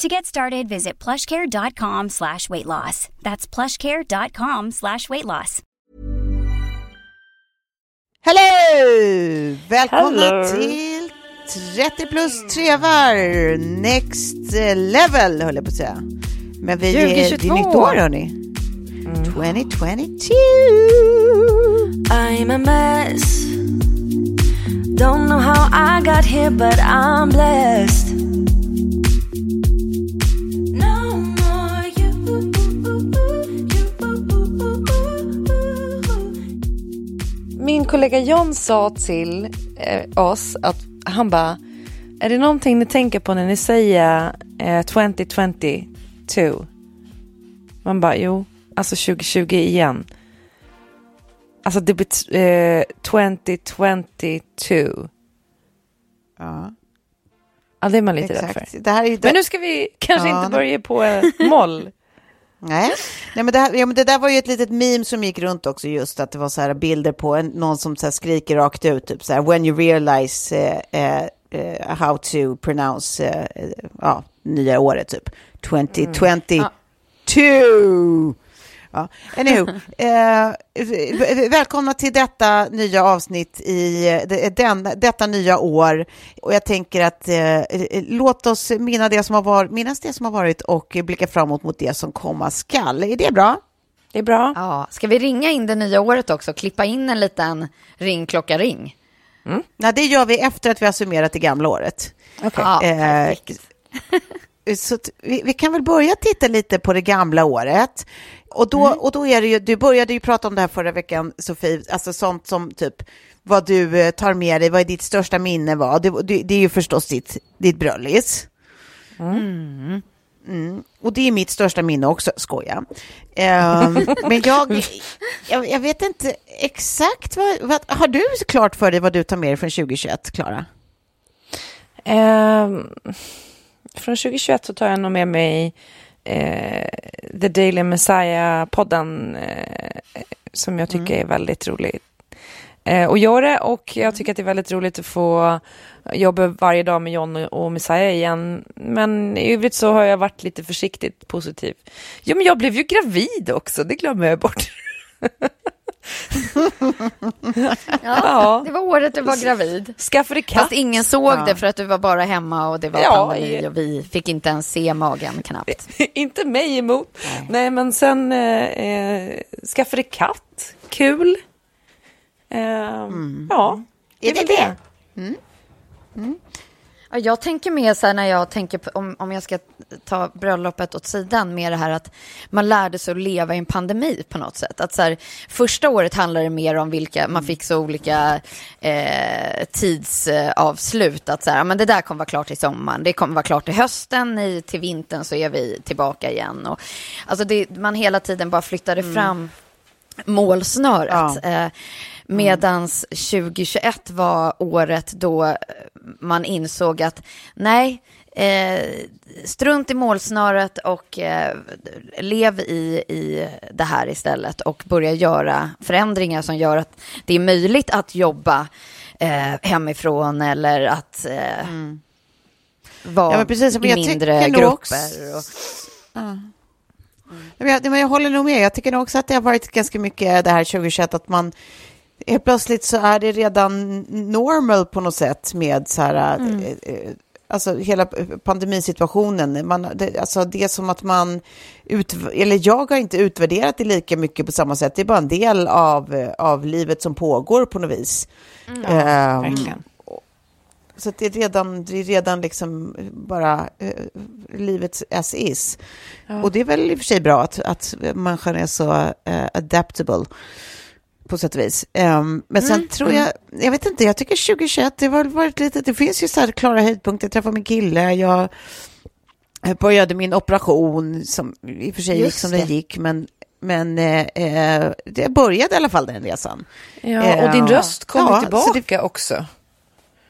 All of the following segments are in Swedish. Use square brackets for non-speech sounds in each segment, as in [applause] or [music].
To get started, visit plushcare.com slash weight loss. That's plushcare.com slash weight loss. Hello! Välkomna Hello. till 30 plus trevar. Next level höll jag på att säga. Men vi är, det är 2022. nytt år hörni. 2022. I'm a mess. Don't know how I got here, but I'm blessed. Kollega John sa till eh, oss att han bara, är det någonting ni tänker på när ni säger eh, 2022? Man bara, jo, alltså 2020 igen. Alltså det blir eh, 2022. Ja, Ja, det är man lite rädd exakt. för. Det här är ju Men nu ska vi kanske Ja, inte börja på eh, moll. [laughs] Nej, Nej men, det, här, ja, men det där var ju ett litet meme som gick runt också just att det var så här bilder på en, någon som så skriker rakt ut typ så här when you realize eh, eh, eh, how to pronounce eh, eh, ja, nya året typ 2022. Ja. Anywho, [laughs] eh, välkomna till detta nya avsnitt i eh, den, detta nya år. Och jag tänker att eh, eh, låt oss minna det som har varit, minnas det som har varit och blicka framåt mot det som komma skall. Är det bra? Det är bra. Ja, ska vi ringa in det nya året också? Klippa in en liten ringklocka-ring? Nej, det gör vi efter att vi har summerat det gamla året. Ja, Eh, perfekt. så att vi, vi kan väl börja titta lite på det gamla året. Och då, Mm. och då är det ju, du började ju prata om det här förra veckan, Sofie, alltså sånt som typ vad du eh, tar med dig, vad är ditt största minne var? Det, det, det är ju förstås ditt, ditt bröllis. Mm. Och det är mitt största minne också, skoja. Ehm, [laughs] men jag, jag, jag vet inte exakt vad, vad, har du klart för dig vad du tar med dig från 2021, Klara? Ehm, från 2021 så tar jag nog med mig eh, The Daily Messiah-podden eh, som jag tycker är väldigt rolig eh, att göra och jag tycker att det är väldigt roligt att få jobba varje dag med John och, och Messiah igen. Men i övrigt så har jag varit lite försiktigt positiv. Jo, men jag blev ju gravid också, det glömmer jag bort. [laughs] Ja, det var året du var gravid. Skaffade katt. Fast ingen såg det för att du var bara hemma och det var Ja, pandemi ja. och vi fick inte ens se magen knappt. [laughs] inte mig emot. Nej, men sen eh, eh, skaffade katt. Kul. Eh, Ja, det är väl det. Ja, jag tänker mer så här när jag tänker på, om, om jag ska ta bröllopet åt sidan med det här att man lärde sig att leva i en pandemi på något sätt. Att så här, första året handlade det mer om vilka, man fick så olika eh, tidsavslut. Att så här, men det där kommer vara klart till sommaren, det kommer vara klart till hösten, i, till vintern så är vi tillbaka igen. Och, alltså det, man hela tiden bara flyttade fram målsnöret. Ja. Eh, medans 2021 var året då man insåg att nej, eh, strunt i målsnöret och eh, lev i, i det här istället och börja göra förändringar som gör att det är möjligt att jobba eh, hemifrån eller att eh, vara Ja, precis, i mindre grupper. också- Och, Men jag, jag håller nog med. Jag tycker nog också att det har varit ganska mycket det här 2021 att man helt plötsligt så är det redan normal på något sätt med så här, eh, eh, alltså hela pandemisituationen. Man, det, alltså det är som att man, ut, eller jag har inte utvärderat det lika mycket på samma sätt. Det är bara en del av, eh, av livet som pågår på något vis. Ehm, Verkligen. så det är redan, det är redan liksom bara eh, livet as is. Och det är väl i och för sig bra att, att människan är så eh, adaptable på sätt och vis. Ehm, men sen tror jag, jag vet inte, jag tycker 2021, det har varit lite, det finns ju så här klara höjdpunkter. Jag träffade min kille, jag började min operation, som i och för sig gick Just som det. det gick, men men eh, eh, det började i alla fall den resan. Ja, och din Eh, röst kommer ja, tillbaka det- också.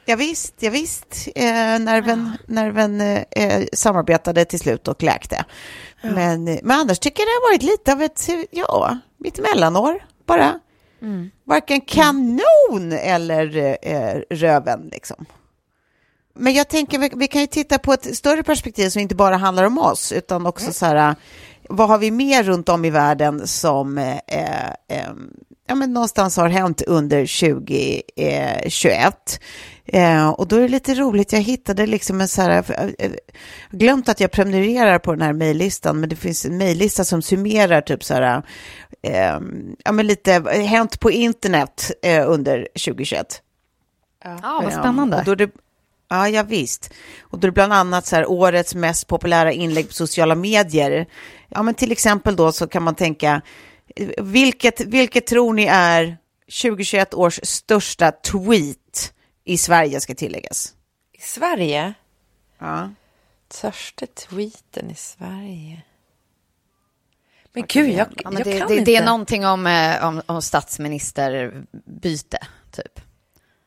Ja, visst, ja, visst. Eh, nerven nerven eh, samarbetade till slut och läkte. Men, eh, men annars tycker jag det har varit lite av ett, ja, mitt mellanår bara. Varken kanon eller eh, röven liksom. Men jag tänker, vi, vi kan ju titta på ett större perspektiv som inte bara handlar om oss, utan också så här, vad har vi mer runt om i världen som eh, eh, ja, men någonstans har hänt under 2021? Eh, och då är det lite roligt, jag hittade liksom en så här, eh, glömt att jag prenumererar på den här mejllistan, men det finns en mejllista som summerar typ så här, eh, ja men lite hänt på internet eh, under 2021. ja, vad Ja, spännande. Och då det, ja, ja, visst. Och då är det bland annat så här, årets mest populära inlägg på sociala medier. Ja, men till exempel då så kan man tänka, eh, vilket, vilket tror ni är 2021 års största tweet i Sverige ska tilläggas? I Sverige? Ja. Största tweeten i Sverige. Men gud, jag, Ja, men jag det, kan det, inte. det är någonting om, eh, om, om statsministerbyte, typ.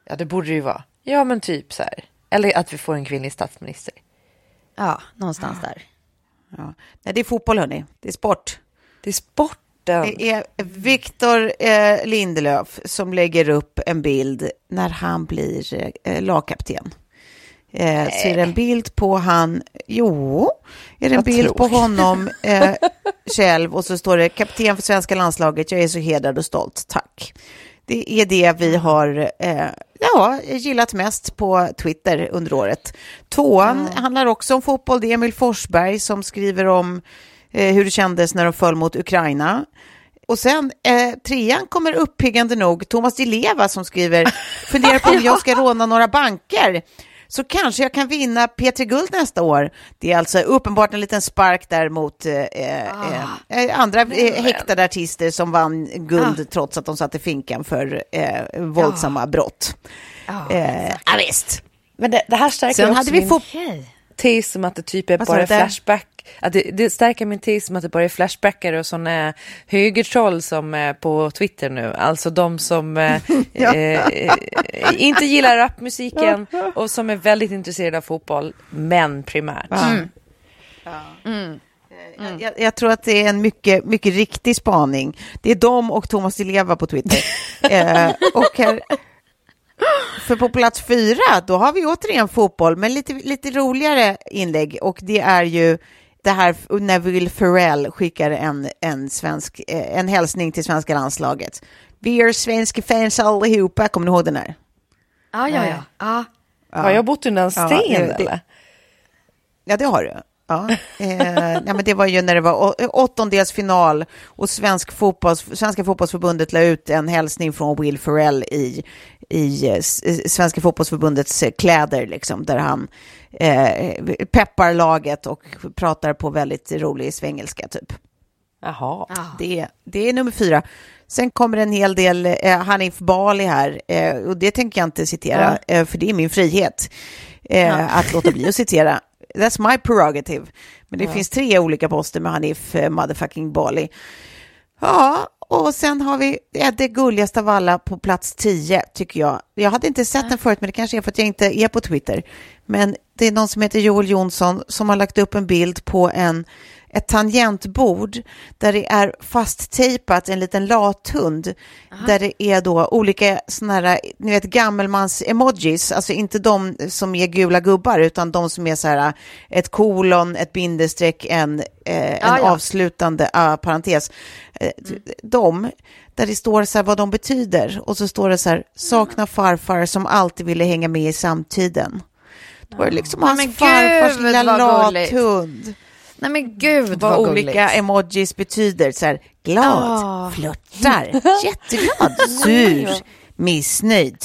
Ja, det borde det ju vara. Ja, men typ så här. Eller att vi får en kvinnlig statsminister. Ja, någonstans där. Ja. Nej, det är fotboll, hörni. Det är sport. Det är sporten. Det är Victor eh, Lindelöf som lägger upp en bild när han blir eh, lagkapten. Eh, så är det en bild på han, jo, är det en Vad bild på tråkigt. honom [laughs] eh, själv och så står det kapten för svenska landslaget, jag är så hedrad och stolt, tack. Det är det vi har eh, ja, gillat mest på Twitter under året. Tvåan handlar också om fotboll, det är Emil Forsberg som skriver om eh, hur det kändes när de föll mot Ukraina. Och sen eh, trean kommer uppiggande nog Thomas Di Leva som skriver [laughs] funderar på om jag ska råna några banker. Så kanske jag kan vinna P3 Guld nästa år. Det är alltså uppenbart en liten spark där mot eh, eh, eh, andra eh, häktade artister som vann guld trots att de satt i finkan för eh, våldsamma brott. Eh, ja, visst. Men det, det här stärker Sen också hade vi min tes om att det typ är Vad bara flashback. Att det, det stärker min tes om att det bara är flashbackare och sådana högertroll som är på Twitter nu. Alltså de som eh, [laughs] eh, inte gillar rapmusiken [laughs] och som är väldigt intresserade av fotboll, men primärt. Jag, jag, jag tror att det är en mycket, mycket riktig spaning. Det är de och Thomas Di Leva på Twitter. [laughs] eh, och här, för på plats fyra, då har vi återigen fotboll, men lite, lite roligare inlägg. Och det är ju det här när Will Ferrell skickar en, en, svensk, eh, en hälsning till svenska landslaget. Vi är svenska fans allihopa, kommer ni ihåg den här? Ja, ja, ja. ja. Har jag bott under en Ja, sten det- det- eller? Ja, det har du. Ja. Eh, ja, men det var ju när det var åttondelsfinal och svensk fotbolls, Svenska fotbollsförbundet la ut en hälsning från Will Ferrell i, i Svenska fotbollsförbundets kläder, liksom, där han eh, peppar laget och pratar på väldigt rolig svengelska, typ. Jaha. Det, det är nummer fyra. Sen kommer en hel del eh, Hanif Bali här, eh, och det tänker jag inte citera, eh, för det är min frihet eh, [laughs] att låta bli att citera. That's my prerogative. Men det finns tre olika poster med Hanif eh, motherfucking Bali. Ja, Och sen har vi ja, det gulligaste av alla på plats 10, tycker jag. Jag hade inte sett den förut, men det kanske är för att jag inte är på Twitter. Men det är någon som heter Joel Jonsson som har lagt upp en bild på en, ett tangentbord där det är fasttejpat en liten lathund. Där det är då olika sådana här, ni vet gammelmans-emojis, alltså inte de som är gula gubbar, utan de som är så här ett kolon, ett bindestreck, en, eh, en Ja, ja. avslutande ah, parentes. Eh, De, där det står så här vad de betyder och så står det så här, sakna farfar som alltid ville hänga med i samtiden. Då var det liksom hans men farfars lilla lathund. Nej men gud Vad, vad, olika emojis betyder. Så här, glad, Ah. flörtar, [laughs] jätteglad, sur, missnöjd,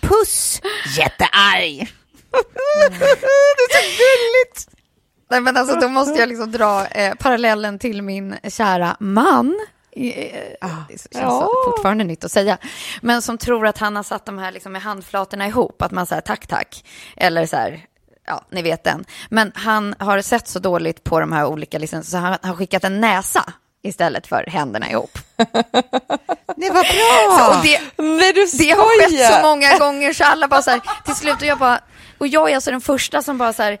puss, jättearg. [laughs] det är så gulligt. Nej men alltså då måste jag liksom dra eh, parallellen till min kära man. Eh, Det känns så fortfarande nytt att säga. Men som tror att han har satt de här liksom med handflatorna ihop. Att man säger tack tack. Eller så här, ja ni vet den. Men han har sett så dåligt på de här olika, liksom, så han har skickat en näsa istället för händerna ihop. [laughs] Det var bra. Och det, Nej, du det har skett skojar. så många gånger så alla bara så här, till slut och jag bara, och jag är alltså den första som bara så här,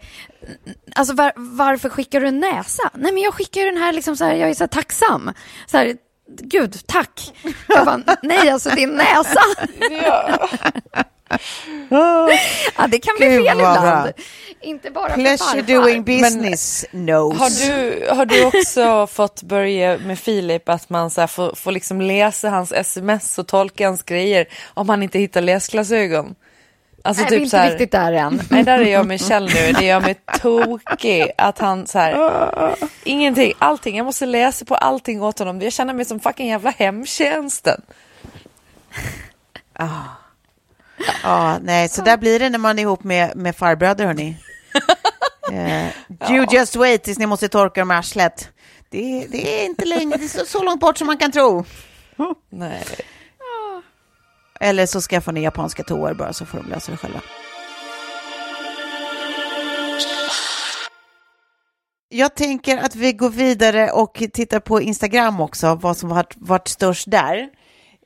alltså var, varför skickar du en näsa? Nej men jag skickar ju den här liksom så här, jag är så här tacksam. Så här, gud, tack. Jag bara, nej alltså din näsa. ja, [laughs] det kan bli Gud, fel vad bra. ibland. Inte bara för Pleasure farfar. doing business, nose. Har du, har du också [laughs] fått börja med Filip att man så här får, får liksom läsa hans sms och tolka hans grejer om han inte hittar läsglasögon? Alltså Nej, vi är typ inte så här, riktigt där än. Nej, där är jag med Kjell nu. Det gör mig tokig att han så här, ingenting, allting. Jag måste läsa på allting åt honom. Jag känner mig som fucking jävla hemtjänsten. Ja, nej, så där blir det när man är ihop med, med farbröder, hörni. [laughs] Eh, you just wait tills ni måste torka dem i arslet. Det, det är inte länge, det är så, så långt bort som man kan tro. Nej. Eller så skaffar ni japanska toor bara så får de lösa det själva. Jag tänker att vi går vidare och tittar på Instagram också, vad som har varit störst där.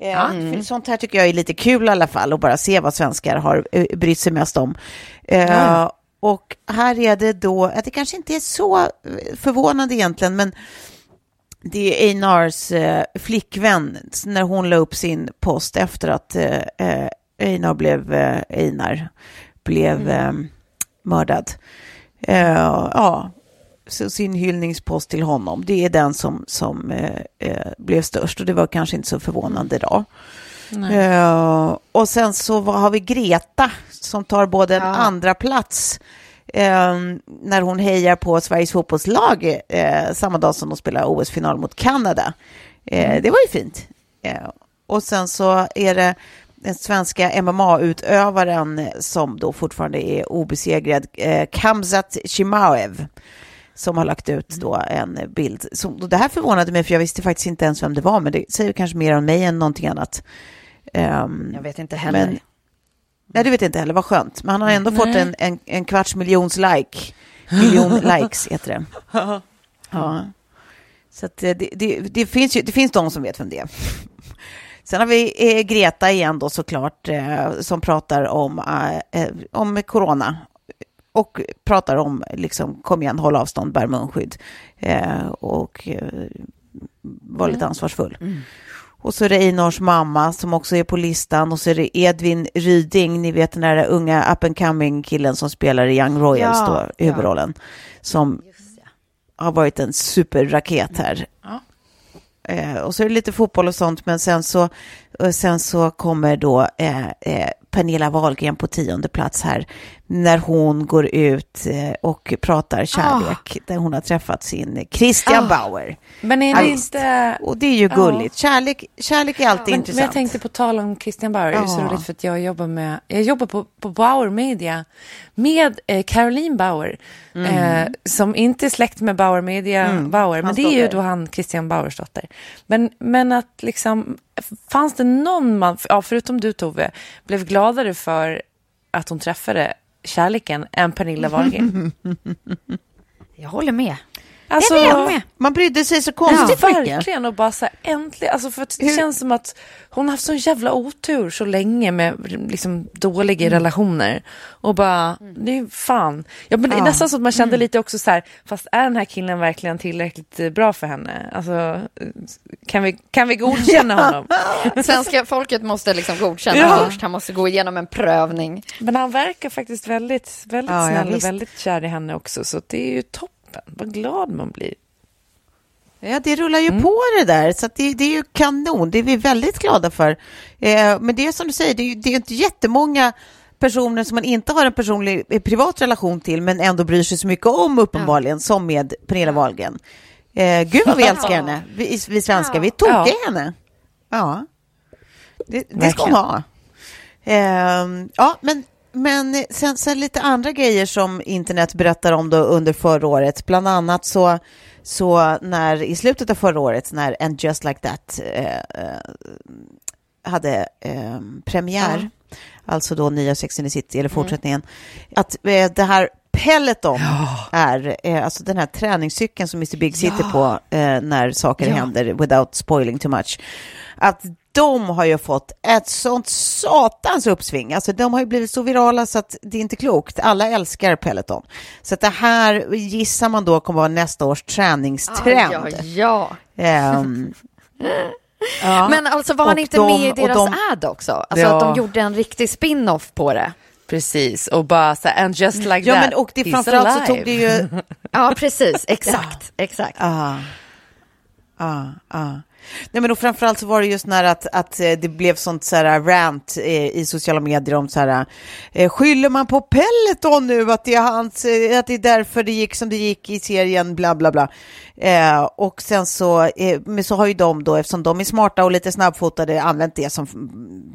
Eh, för Sånt här tycker jag är lite kul i alla fall, att bara se vad svenskar har eh, brytt sig mest om. Eh, Och här är det då, att det kanske inte är så förvånande egentligen, men det är Einars flickvän när hon la upp sin post efter att Einar blev, Einar blev eh, mördad. Ja, sin hyllningspost till honom, det är den som, som eh, eh, blev störst och det var kanske inte så förvånande då. Eh, och sen så har vi Greta som tar både en andra plats eh, när hon hejar på Sveriges fotbollslag eh, samma dag som de spelar OS-final mot Kanada. Eh, Det var ju fint. Och sen så är det den svenska MMA-utövaren som då fortfarande är obesegrad, eh, Kamzat Chimaev som har lagt ut då en bild. Och det här förvånade mig, för jag visste faktiskt inte ens vem det var, men det säger kanske mer om mig än någonting annat. Ehm, Jag vet inte heller. men, nej, du vet inte heller, vad skönt. Men han har ändå fått en, en, en kvarts miljons like. Miljon [laughs] likes heter det. Ja. Så att det, det, det, finns ju, det finns de som vet vem det är. Sen har vi eh, Greta igen då såklart, eh, som pratar om, eh, eh, om corona och pratar om, liksom, kom igen, håll avstånd, bär munskydd. Eh, och eh, var lite ansvarsfull. Och så är det Einars mamma som också är på listan. Och så är det Edvin Ryding, ni vet den där unga up and coming killen som spelar i Young Royals Ja, då, ja. huvudrollen, som har varit en superraket här. Eh, och så är det lite fotboll och sånt, men sen så, och sen så kommer då eh, eh, Pernilla Wahlgren på tionde plats här, när hon går ut eh, och pratar kärlek, där hon har träffat sin Christian Bauer. Men är det inte... Och det är ju gulligt. Kärlek, kärlek är alltid Men, men intressant. jag tänkte på tal om Christian Bauer, det är så roligt för att jag jobbar med, jag jobbar på, på Bauer Media med eh, Caroline Bauer, eh, som inte är släkt med Bauer Media Bauer, men det är ju då han Christian Bauers dotter. Men, men att liksom, fanns det någon man, ja, förutom du Tove, blev gladare för att hon träffade kärleken än Pernilla Wahlgren? [laughs] Jag håller med. Alltså, Jag med. Man brydde sig så konstigt mycket. Verkligen, och bara så här, äntligen. Alltså för att det känns som att hon har haft sån jävla otur så länge med liksom, dåliga Mm. relationer. Och bara, det är fan. Ja, men det är nästan så att man Mm. kände lite också så här, fast är den här killen verkligen tillräckligt eh, bra för henne? Alltså, kan vi, kan vi godkänna [laughs] honom? Svenska folket måste liksom godkänna Ja. först. Han måste gå igenom en prövning. Men han verkar faktiskt väldigt, väldigt Ja, ja, snäll och väldigt kär i henne också. Så det är ju toppen. Vad glad man blir. Ja, det rullar ju Mm. på det där, så det, det är ju kanon. Det är vi väldigt glada för. Eh, men det är som du säger, det är, det är inte jättemånga personer som man inte har en personlig eh, privat relation till, men ändå bryr sig så mycket om uppenbarligen, som med Pernilla Wahlgren. Eh, gud vad vi [laughs] älskar henne, vi, vi svenskar. Vi tog Ja. henne. Ja, det, det ska hon ha. Ehm, ja, men, men sen, sen lite andra grejer som internet berättar om då under förra året. Bland annat så, så när i slutet av förra året när And Just Like That eh, eh, hade eh, premiär, alltså då nya Sex and the City, eller fortsättningen, att eh, det här Peloton är eh, alltså den här träningscykeln som Mr Big sitter på eh, när saker händer without spoiling too much. Att de har ju fått ett sånt satans uppsving. Alltså de har ju blivit så virala så att det är inte klokt. Alla älskar Peloton. Så att det här gissar man då kommer vara nästa års träningstrend. Ja, ja. Ehm, [laughs] ja. Men alltså var han inte de- med i deras de- ad också? Alltså Ja. att de gjorde en riktig spin-off på det. Precis, och bara så and just like ja, that, men och det he's framförallt så alive. tog det ju [laughs] Ja, precis. Exakt. [laughs] Exakt. Ja. Ja, ja. Nej, men och framförallt så var det just när att, att eh, det blev sånt så här rant eh, i sociala medier om så här, eh, skyller man på Peloton nu att det, är hans, att det är därför det gick som det gick i serien, bla bla bla. Eh, och sen så, eh, men så har ju de då, eftersom de är smarta och lite snabbfotade, använt det som,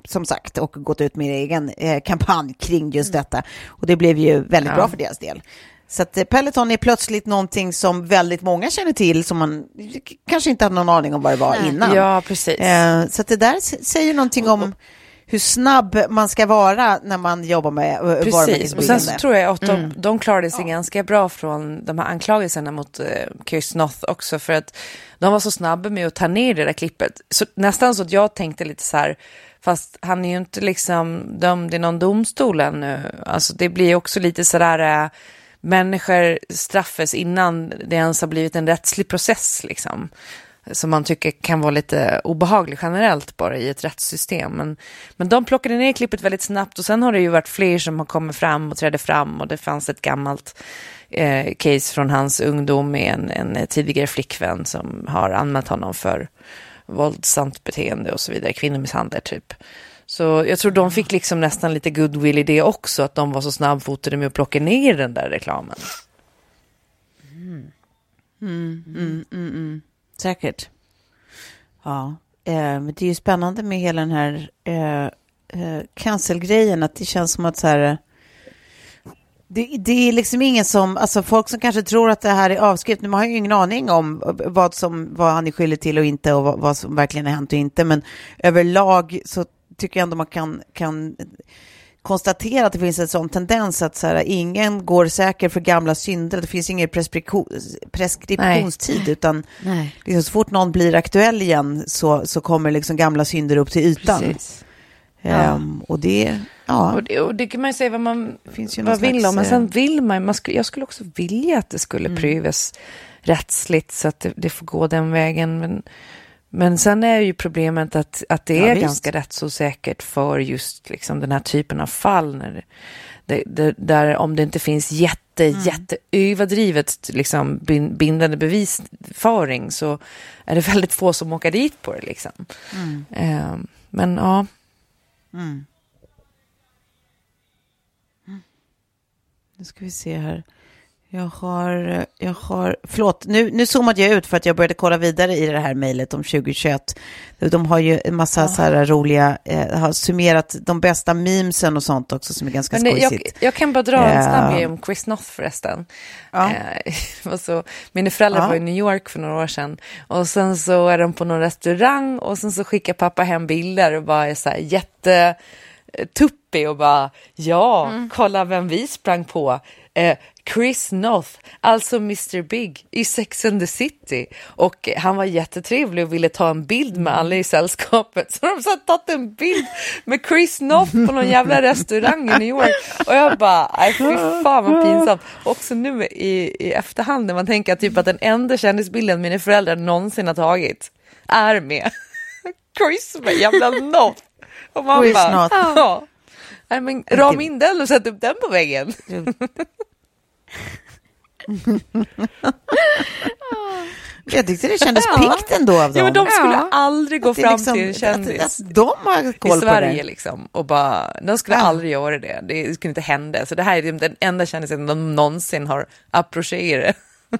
som sagt och gått ut med en egen eh, kampanj kring just detta. Och det blev ju väldigt bra för deras del. Så att eh, Peloton är plötsligt någonting som väldigt många känner till, som man kanske inte hade någon aning om vad det var innan. Ja, precis. Eh, så att det där säger någonting om hur snabb man ska vara när man jobbar med eh, Precis, och sen så tror jag att de, de klarade sig ganska bra från de här anklagelserna mot uh, Chris Noth också för att de var så snabba med att ta ner det där klippet. Så, nästan så att jag tänkte lite så här, fast han är ju inte liksom dömd i någon domstol ännu. Alltså det blir också lite sådär, uh, människor straffas innan det ens har blivit en rättslig process liksom som man tycker kan vara lite obehaglig generellt bara i ett rättssystem. Men, men de plockade ner klippet väldigt snabbt och sen har det ju varit fler som har kommit fram och trädde fram och det fanns ett gammalt eh, case från hans ungdom med en, en tidigare flickvän som har anmält honom för våldsamt beteende och så vidare, kvinnomisshandel typ. Så jag tror de fick liksom nästan lite goodwill i det också, att de var så snabbfotade med att plocka ner den där reklamen. Mm, mm, mm, Säkert. Ja, eh, men det är ju spännande med hela den här eh, eh, cancelgrejen, att det känns som att så här... Eh, det, det är liksom ingen som, alltså folk som kanske tror att det här är avskrift, man har ju ingen aning om vad, som, vad han är skyldig till och inte och vad, vad som verkligen har hänt och inte, men överlag så tycker jag ändå man kan, kan konstatera att det finns en sån tendens att så här, ingen går säker för gamla synder, det finns ingen preskription, preskriptionstid, utan Nej. liksom, så fort någon blir aktuell igen så, så kommer liksom gamla synder upp till ytan. Precis. Ehm, och det, ja, Och det, och det kan man ju säga vad man finns ju vad vill om, men eh, sen vill man, man skulle, jag skulle också vilja att det skulle prövas rättsligt så att det, det får gå den vägen. Men, men sen är ju problemet att, att det Ja, är visst. ganska rättsosäkert för just liksom den här typen av fall. När det, det, där om det inte finns jätte, jätte överdrivet liksom bin- bindande bevisföring så är det [laughs] väldigt få som åker dit på det. Liksom. Eh, men ja, Nu ska vi se här. Jag har, jag har, förlåt, nu, nu zoomade jag ut för att jag började kolla vidare i det här mejlet om 2021. De har ju en massa så här roliga, eh, har summerat de bästa memesen och sånt också som är ganska Men det, jag, skojsigt. jag kan bara dra en snabb Eh, grej om Chris Noth förresten. Ja. Eh, [laughs] så, mina föräldrar Ja. var i New York för några år sedan och sen så är de på någon restaurang och sen så skickar pappa hem bilder och bara är så här jätte tuppig och bara ja, Mm. kolla vem vi sprang på. Eh, Chris Noth, alltså Mr Big i Sex and the City. Och han var jättetrevlig och ville ta en bild med alla i sällskapet. [laughs] Så de satt tagit en bild med Chris Noth på någon jävla restaurang i New York. Och jag bara, nej fy fan vad pinsamt. Också nu i, i efterhand när man tänker typ att den enda kändisbilden mina föräldrar någonsin har tagit är med [laughs] Chris med jävla Noth. Och man Chris bara, Noth. ja. Nej, men ram in den och sätt upp den på väggen. [laughs] [laughs] Jag tyckte det kändes piggt ändå av dem. Ja, men de skulle Ja. aldrig gå fram liksom- till en kändis Att, att de har koll i Sverige det. liksom och bara, de skulle Ja. aldrig göra det. Det skulle inte hända. Så det här är liksom den enda kändisen de någonsin har approcherat. [laughs]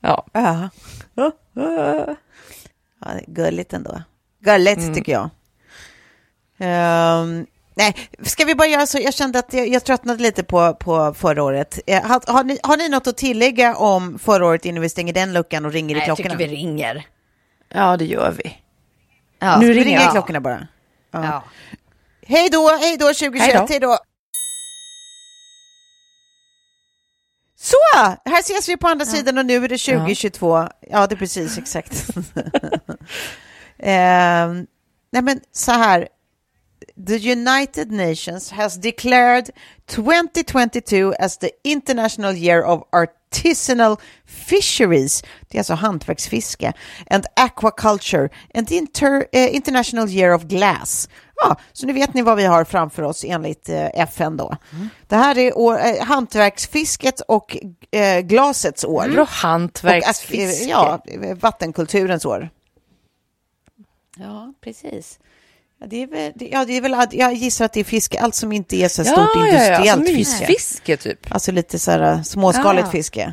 ja. Ja. ja, gulligt ändå. Gulligt Mm. tycker jag. Ehm, nej, ska vi bara göra så? Jag kände att jag, jag tröttnade lite på, på förra året. Eh, har, har, ni, har ni något att tillägga om förra året innan vi stänger den luckan och ringer i Nej, jag klockorna? tycker vi ringer. ja, det gör vi. Ja. nu ringer jag ja. i klockorna bara. Ja. Ja. Hej då, hej då 2021, Hej då. Så, här ses vi på andra sidan och nu är det 2022. Ja, det är precis exakt. [laughs] Ehm, nej men så här. The United Nations has declared 2022 as the International Year of Artisanal Fisheries. Det är alltså hantverksfiske. And aquaculture. And the inter, eh, International Year of Glass. Ja, så nu vet ni vad vi har framför oss enligt eh, FN då. Det här är år, eh, hantverksfisket och eh, glasets år. Bra Och, hantverksfiske. eh, ja, vattenkulturens år. Ja, precis. Ja, det är väl, det- ja, det är väl, jag gissar att det är fiske, allt som inte är så stort ja, ja, industriellt ja. fiske. Mysfiske typ. Alltså lite så här äh, småskaligt fiske.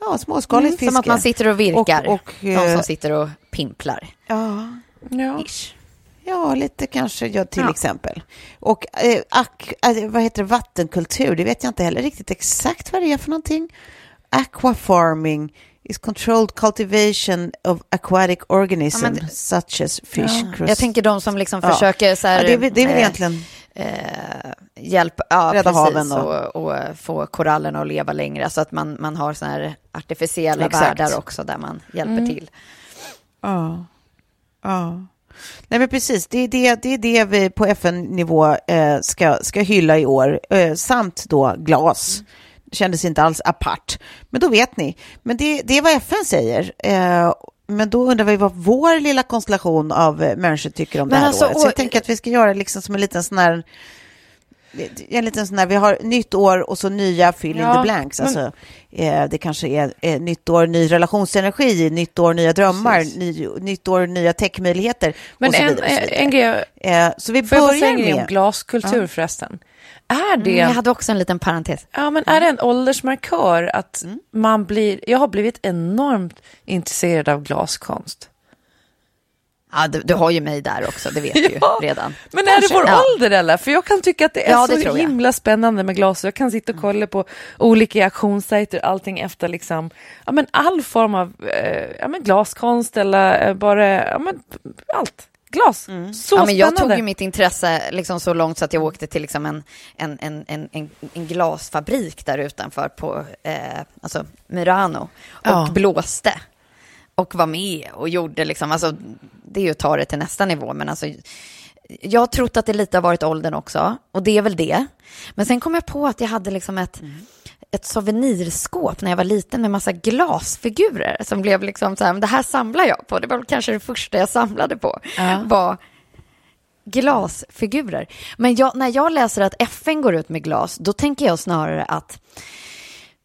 Ja, småskaligt fiske. Som att man sitter och virkar. Och, och, De eh, som sitter och pimplar. ja, Ja. Ish. ja, lite kanske, ja, till Ja. exempel. Och eh, ak, eh, vad heter det, vattenkultur, det vet jag inte heller riktigt exakt vad det är för någonting. Aquafarming is controlled cultivation of aquatic organisms Ja, such as fish. crust- Jag tänker de som liksom Ja. försöker så här, ja, det, är, det är väl eh, egentligen... eh, hjälpa, ja Rädda precis, haven och- och, få korallerna att leva längre. Så att man, man har såna här artificiella Exakt. världar också där man hjälper till. Ja. ja. Nej men precis, det är det, det, är det vi på FN-nivå eh, ska, ska hylla i år. Eh, samt då glas. Det kändes inte alls apart. Men då vet ni. Men det, det är vad FN säger. Eh, men då undrar vi vad vår lilla konstellation av människor tycker om Men det här alltså, året. Så jag tänker att vi ska göra liksom som en liten sån här en liten sån här, vi har nytt år och så nya fill in Ja, the blanks. men- Alltså, eh, det kanske är eh, nytt år, ny relationsenergi, nytt år, nya drömmar, ny, nytt år, nya techmöjligheter Men och så en, vidare. Och så vidare. en grej, Eh, så vi får jag bara säga börjar en grej om glaskultur förresten? Är det, Mm, jag hade också en liten parentes. ja, men är det en åldersmarkör att Mm. man blir, jag har blivit enormt intresserad av glaskonst. Ja, du, du har ju mig där också, det vet du ju [laughs] redan. Men är det vår Ja. ålder eller? För jag kan tycka att det är Ja, det så himla spännande med glas. Jag kan sitta och kolla på olika auktionssajter, allting efter liksom, ja men all form av eh, ja, men glaskonst eller eh, bara, ja men allt. Glas. Så Mm. Ja, men jag spännande. tog ju mitt intresse liksom så långt så att jag åkte till liksom en, en, en, en, en, en glasfabrik där utanför på eh, alltså Murano och Ja. blåste och var med och gjorde liksom, alltså det är ju att ta det till nästa nivå, men alltså jag har trott att det lite har varit åldern också och det är väl det. Men sen kom jag på att jag hade liksom ett, ett souvenirskåp när jag var liten med massa glasfigurer som blev liksom så här, det här samlar jag på. Det var kanske det första jag samlade på. Ja. Var glasfigurer. Men jag, när jag läser att FN går ut med glas, då tänker jag snarare att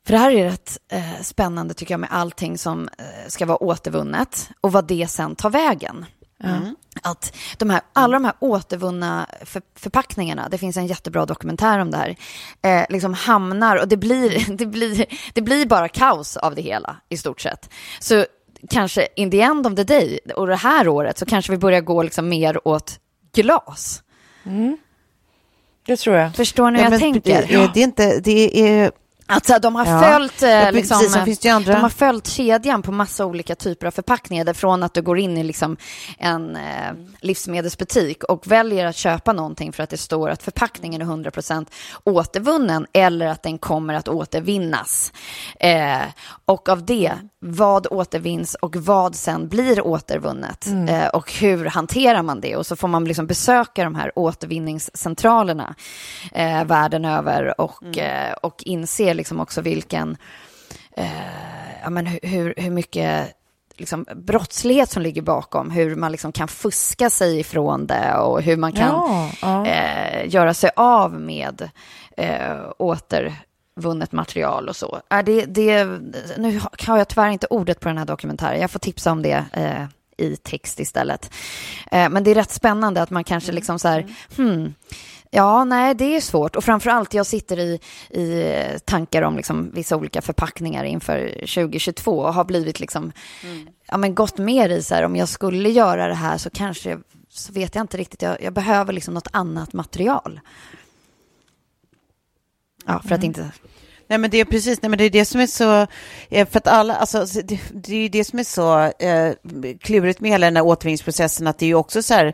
för det här är rätt eh, spännande tycker jag med allting som eh, ska vara återvunnet och vad det sen tar vägen. Mm. Att de här, alla de här återvunna för, förpackningarna, det finns en jättebra dokumentär om det här, eh, liksom hamnar och det blir, [laughs] det, blir, det blir bara kaos av det hela i stort sett. Så kanske in the end of the day och det här året så kanske vi börjar gå liksom mer åt glas. Det tror jag. Förstår ni hur Ja, jag tänker? Det, det är inte, det är, Alltså, de har Ja. följt eh, liksom, precis, de har följt kedjan på massa olika typer av förpackningar. Där Från att du går in i liksom en eh, livsmedelsbutik och väljer att köpa någonting för att det står att förpackningen är 100% återvunnen eller att den kommer att återvinnas. Eh, och av det, vad återvinns och vad sen blir återvunnet eh, och hur hanterar man det? Och så får man liksom besöka de här återvinningscentralerna eh, världen över och, eh, och inse liksom också vilken, eh, ja, men hur- hur, mycket liksom, brottslighet som ligger bakom, hur man liksom kan fuska sig ifrån det och hur man kan Ja, ja. Eh, göra sig av med eh, återvunnet material och så. Är det, det, nu har jag tyvärr inte ordet på den här dokumentären, jag får tipsa om det eh, i text istället. Eh, men det är rätt spännande att man kanske liksom så här, hmm, Ja, nej, det är svårt. Och framför allt, jag sitter i, i tankar om liksom vissa olika förpackningar inför 2022 och har blivit liksom, ja men gått mer i så här, om jag skulle göra det här så kanske, så vet jag inte riktigt, jag, jag behöver liksom något annat material. Ja, för att inte... Nej men det är precis, nej men det är det som är så, eh, för att alla, alltså det, det är ju det som är så eh, klurigt med hela den här återvinningsprocessen, att det är ju också så här,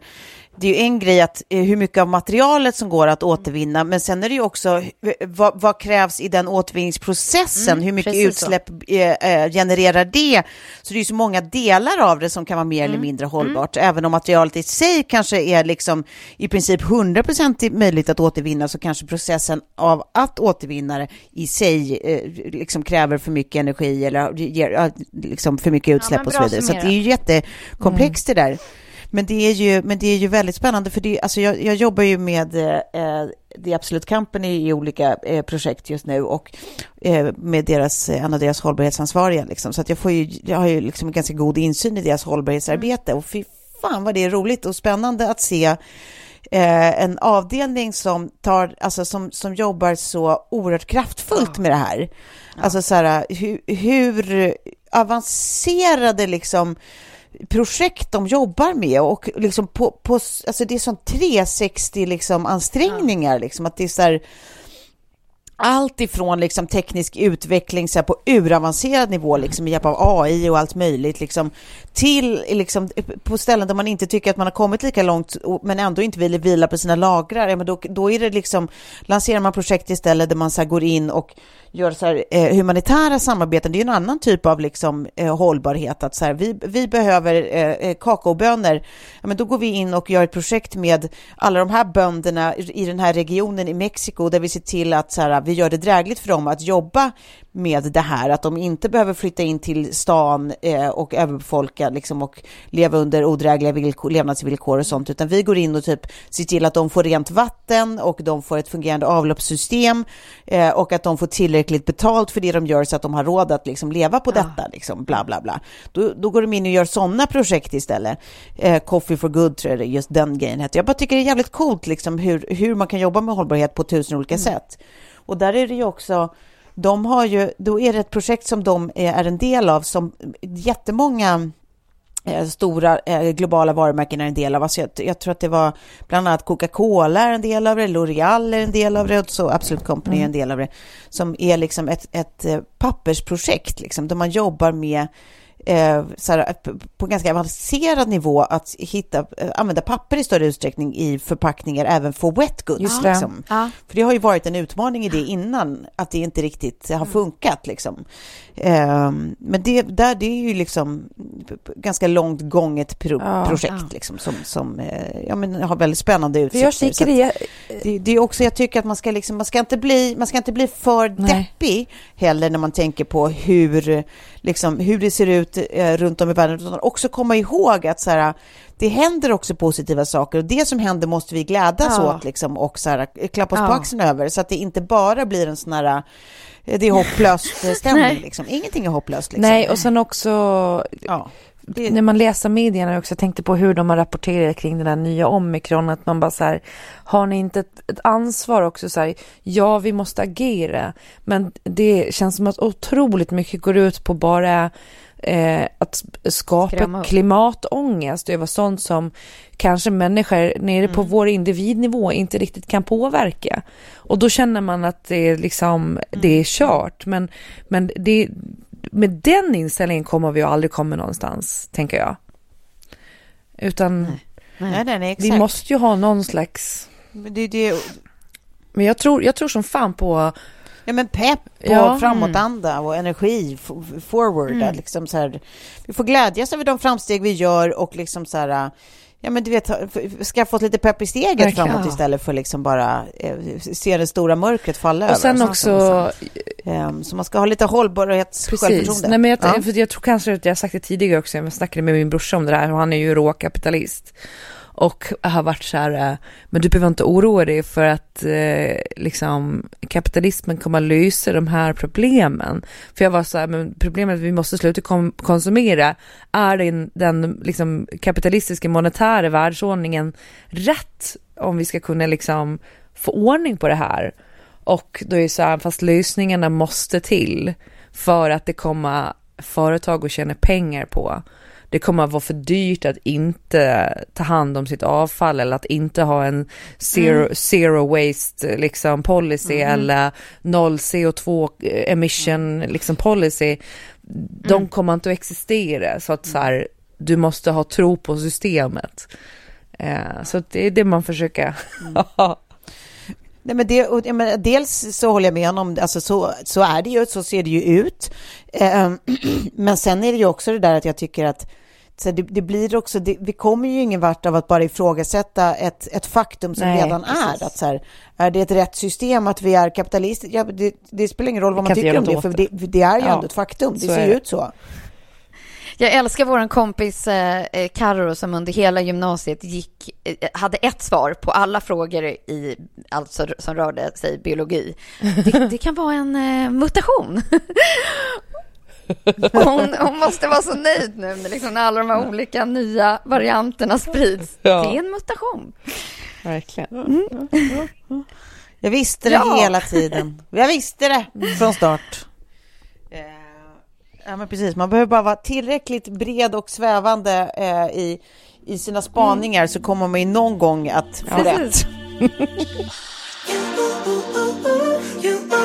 det är ju en grej att eh, hur mycket av materialet som går att återvinna, men sen är det ju också eh, vad, vad krävs i den återvinningsprocessen, Mm, hur mycket så. utsläpp eh, eh, genererar det? Så det är ju så många delar av det som kan vara mer eller mindre hållbart, även om materialet i sig kanske är liksom i princip 100% möjligt att återvinna, så kanske processen av att återvinna det i sig eh, liksom kräver för mycket energi eller ger liksom för mycket utsläpp men och så vidare. Så att det är summerat. ju jättekomplext det där. Men det är ju, men det är ju väldigt spännande för det, alltså jag, jag jobbar ju med eh, The Absolute Company i olika eh, projekt just nu och eh, med deras, en av deras hållbarhetsansvariga liksom. Så att jag får ju, jag har ju liksom ganska god insyn i deras hållbarhetsarbete och fy fan vad det är roligt och spännande att se eh, en avdelning som tar, alltså som, som jobbar så oerhört kraftfullt med det här. Alltså så här, hur, hur avancerade liksom projekt de jobbar med och liksom på, på alltså det är sån 360 liksom ansträngningar liksom att det är så här allt ifrån liksom teknisk utveckling så här på uravancerad nivå liksom med hjälp av AI och allt möjligt liksom till liksom på ställen där man inte tycker att man har kommit lika långt men ändå inte vill vila på sina lagrar, ja, men då, då är det liksom lanserar man projekt istället där man så här går in och gör så här, eh, humanitära samarbeten, det är en annan typ av liksom, eh, hållbarhet. Att så här, vi, vi behöver eh, eh, kakaobönor, ja, men då går vi in och gör ett projekt med alla de här bönderna i i den här regionen i Mexiko där vi ser till att så här, vi gör det drägligt för dem att jobba med det här, att de inte behöver flytta in till stan eh, och överbefolka liksom, och leva under odrägliga villkor, levnadsvillkor och sånt, utan vi går in och typ ser till att de får rent vatten och de får ett fungerande avloppssystem eh, och att de får tillräckligt betalt för det de gör så att de har råd att liksom, leva på detta, liksom, bla bla bla. Då, då går de in och gör sådana projekt istället. Eh, Coffee for good tror jag det, just den grejen heter. Jag bara tycker det är jävligt coolt liksom, hur, hur man kan jobba med hållbarhet på tusen olika sätt. Och där är det ju också de har ju, då är det ett projekt som de är en del av som jättemånga eh, stora eh, globala varumärken är en del av. Alltså jag, jag tror att det var bland annat Coca-Cola är en del av det, L'Oreal är en del av det och så Absolut Company är en del av det. Som är liksom ett, ett eh, pappersprojekt liksom, där man jobbar med eh, så här, på ganska avancerad nivå att hitta, eh, använda papper i större utsträckning i förpackningar även för wet goods. Det. Liksom. Ja. För det har ju varit en utmaning i det innan, att det inte riktigt har funkat. Liksom. Ehm, men det, där, det är ju liksom ganska långt gånget pro, Ja. projekt Ja. liksom, som, som eh, ja, men har väldigt spännande jag utsikter. Så tycker att det, det, det är också, jag tycker att man ska, liksom, man ska, inte, bli, man ska inte bli för Nej. deppig heller när man tänker på hur, liksom, hur det ser ut eh, runt om i världen. Utan också komma ihåg att så här, det händer också positiva saker och det som händer måste vi glädjas Ja. åt liksom, och så här, klappa oss på Ja. axeln över så att det inte bara blir en sån här eh, det är hopplöst eh, [laughs] stämning. Liksom. Ingenting är hopplöst. Liksom. nej och sen också ja. det, när man läser medierna också, jag tänkte på hur de har rapporterat kring den här nya omikron, att man bara så här, har ni inte ett, ett ansvar också så här, ja vi måste agera, men det känns som att otroligt mycket går ut på bara eh, att skapa klimatångest över sånt som kanske människor nere på vår individnivå inte riktigt kan påverka. Och då känner man att det är liksom, det är kört. Men, men det, med den inställningen kommer vi ju aldrig komma någonstans, tänker jag. Utan Nej, nej, vi måste ju ha någon slags... Men Det, det, Men jag tror, jag tror som fan på... ja, men pepp och Ja. framåtanda och energi forward. Mm. Liksom så här, vi får glädjas över de framsteg vi gör och liksom så här, ja men du vet, skaffa oss lite pepp i steget Verkligen. framåt istället för liksom bara eh, se det stora mörkret falla Och sen över. också... Ehm, så man ska ha lite Precis. självförtroende. Nej, men jag, Ja. för jag tror kanske att jag har sagt det tidigare också, jag snackade med min brorsa om det där och han är ju råkapitalist. Och har varit så här, eh, men du behöver inte oroa dig för att eh, liksom kapitalismen kommer att lösa de här problemen. För jag var så här, men problemet är att vi måste sluta kom- konsumera. Är den, den liksom kapitalistiska monetära världsordningen rätt om vi ska kunna liksom få ordning på det här? Och då är det så här, fast lösningarna måste till för att det kommer företag att tjäna pengar på. Det kommer att vara för dyrt att inte ta hand om sitt avfall eller att inte ha en zero, zero waste liksom policy eller noll CO2 emission liksom policy. De kommer inte att existera så att så här, du måste ha tro på systemet. Eh, så det är det man försöker [laughs] Nej, men det, och, menar, dels så håller jag med honom, alltså så, så är det ju, så ser det ju ut. Ehm, [clears throat] men sen är det ju också det där att jag tycker att så det, det blir också, det, vi kommer ju ingen vart av att bara ifrågasätta ett, ett faktum som Nej, redan precis. är. Att så här, är det ett rätt system att vi är kapitalister? Ja, det, det spelar ingen roll vad man tycker om det, för det, det är ju Ja, ändå ett faktum. Det ser ju ut så. Jag älskar vår kompis eh, eh, Karo som under hela gymnasiet gick, eh, hade ett svar på alla frågor i, alltså, som rörde sig biologi. Det, det kan vara en eh, mutation. hon, hon måste vara så nöjd nu liksom, när alla de här olika nya varianterna sprids. Ja. Det är en mutation. Verkligen. Jag visste det Ja. hela tiden. Jag visste det från start. Ja, men precis. Man behöver bara vara tillräckligt bred och svävande eh, i, i sina spaningar så kommer man ju någon gång att få rätt. [laughs]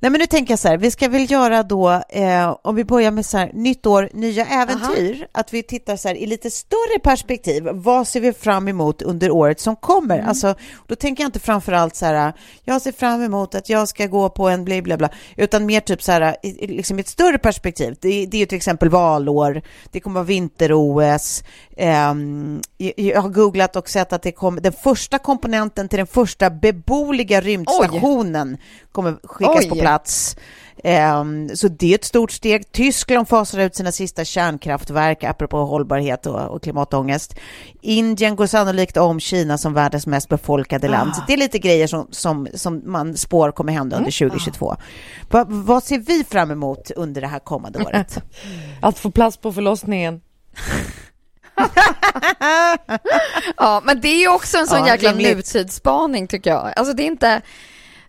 Nej, men nu tänker jag så här, vi ska väl göra då, eh, om vi börjar med så här, nytt år, nya äventyr, att vi tittar så här i lite större perspektiv. Vad ser vi fram emot under året som kommer? Alltså, då tänker jag inte framför allt så här, jag ser fram emot att jag ska gå på en bla bla bla, utan mer typ så här, i- liksom ett större perspektiv. Det, det är ju till exempel valår, det kommer vara vinter-OS. Ehm, jag, har googlat och sett att det kommer, den första komponenten till den första beboliga rymdstationen kommer skickas Oj. på plats. Ehm, så det är ett stort steg. Tyskland fasar ut sina sista kärnkraftverk, apropå hållbarhet och, och klimatångest. Indien går sannolikt om Kina som världens mest befolkade land. Så det är lite grejer som, som, som man spår kommer hända under 2022. Va, vad ser vi fram emot under det här kommande året? [laughs] Att få plats på förlossningen. [laughs] [laughs] Ja, men det är ju också en sån Ja, jäkla rimligt. nutidsspaning tycker jag. Alltså det är inte...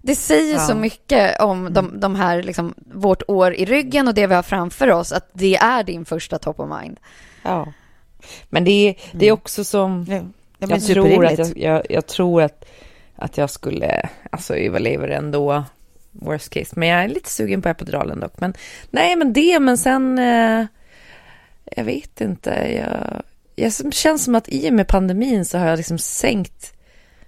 Det säger Ja. så mycket om de, de här, liksom, vårt år i ryggen och det vi har framför oss, att det är din första top of mind. Ja. Men det är, det är också som... Ja, jag, tror att jag, jag, jag tror att, att jag skulle alltså, överleva det ändå. Worst case. Men jag är lite sugen på epiduralen dock. Men nej, men det, men sen... Eh, jag vet inte. Jag, jag känns som att i och med pandemin så har jag liksom sänkt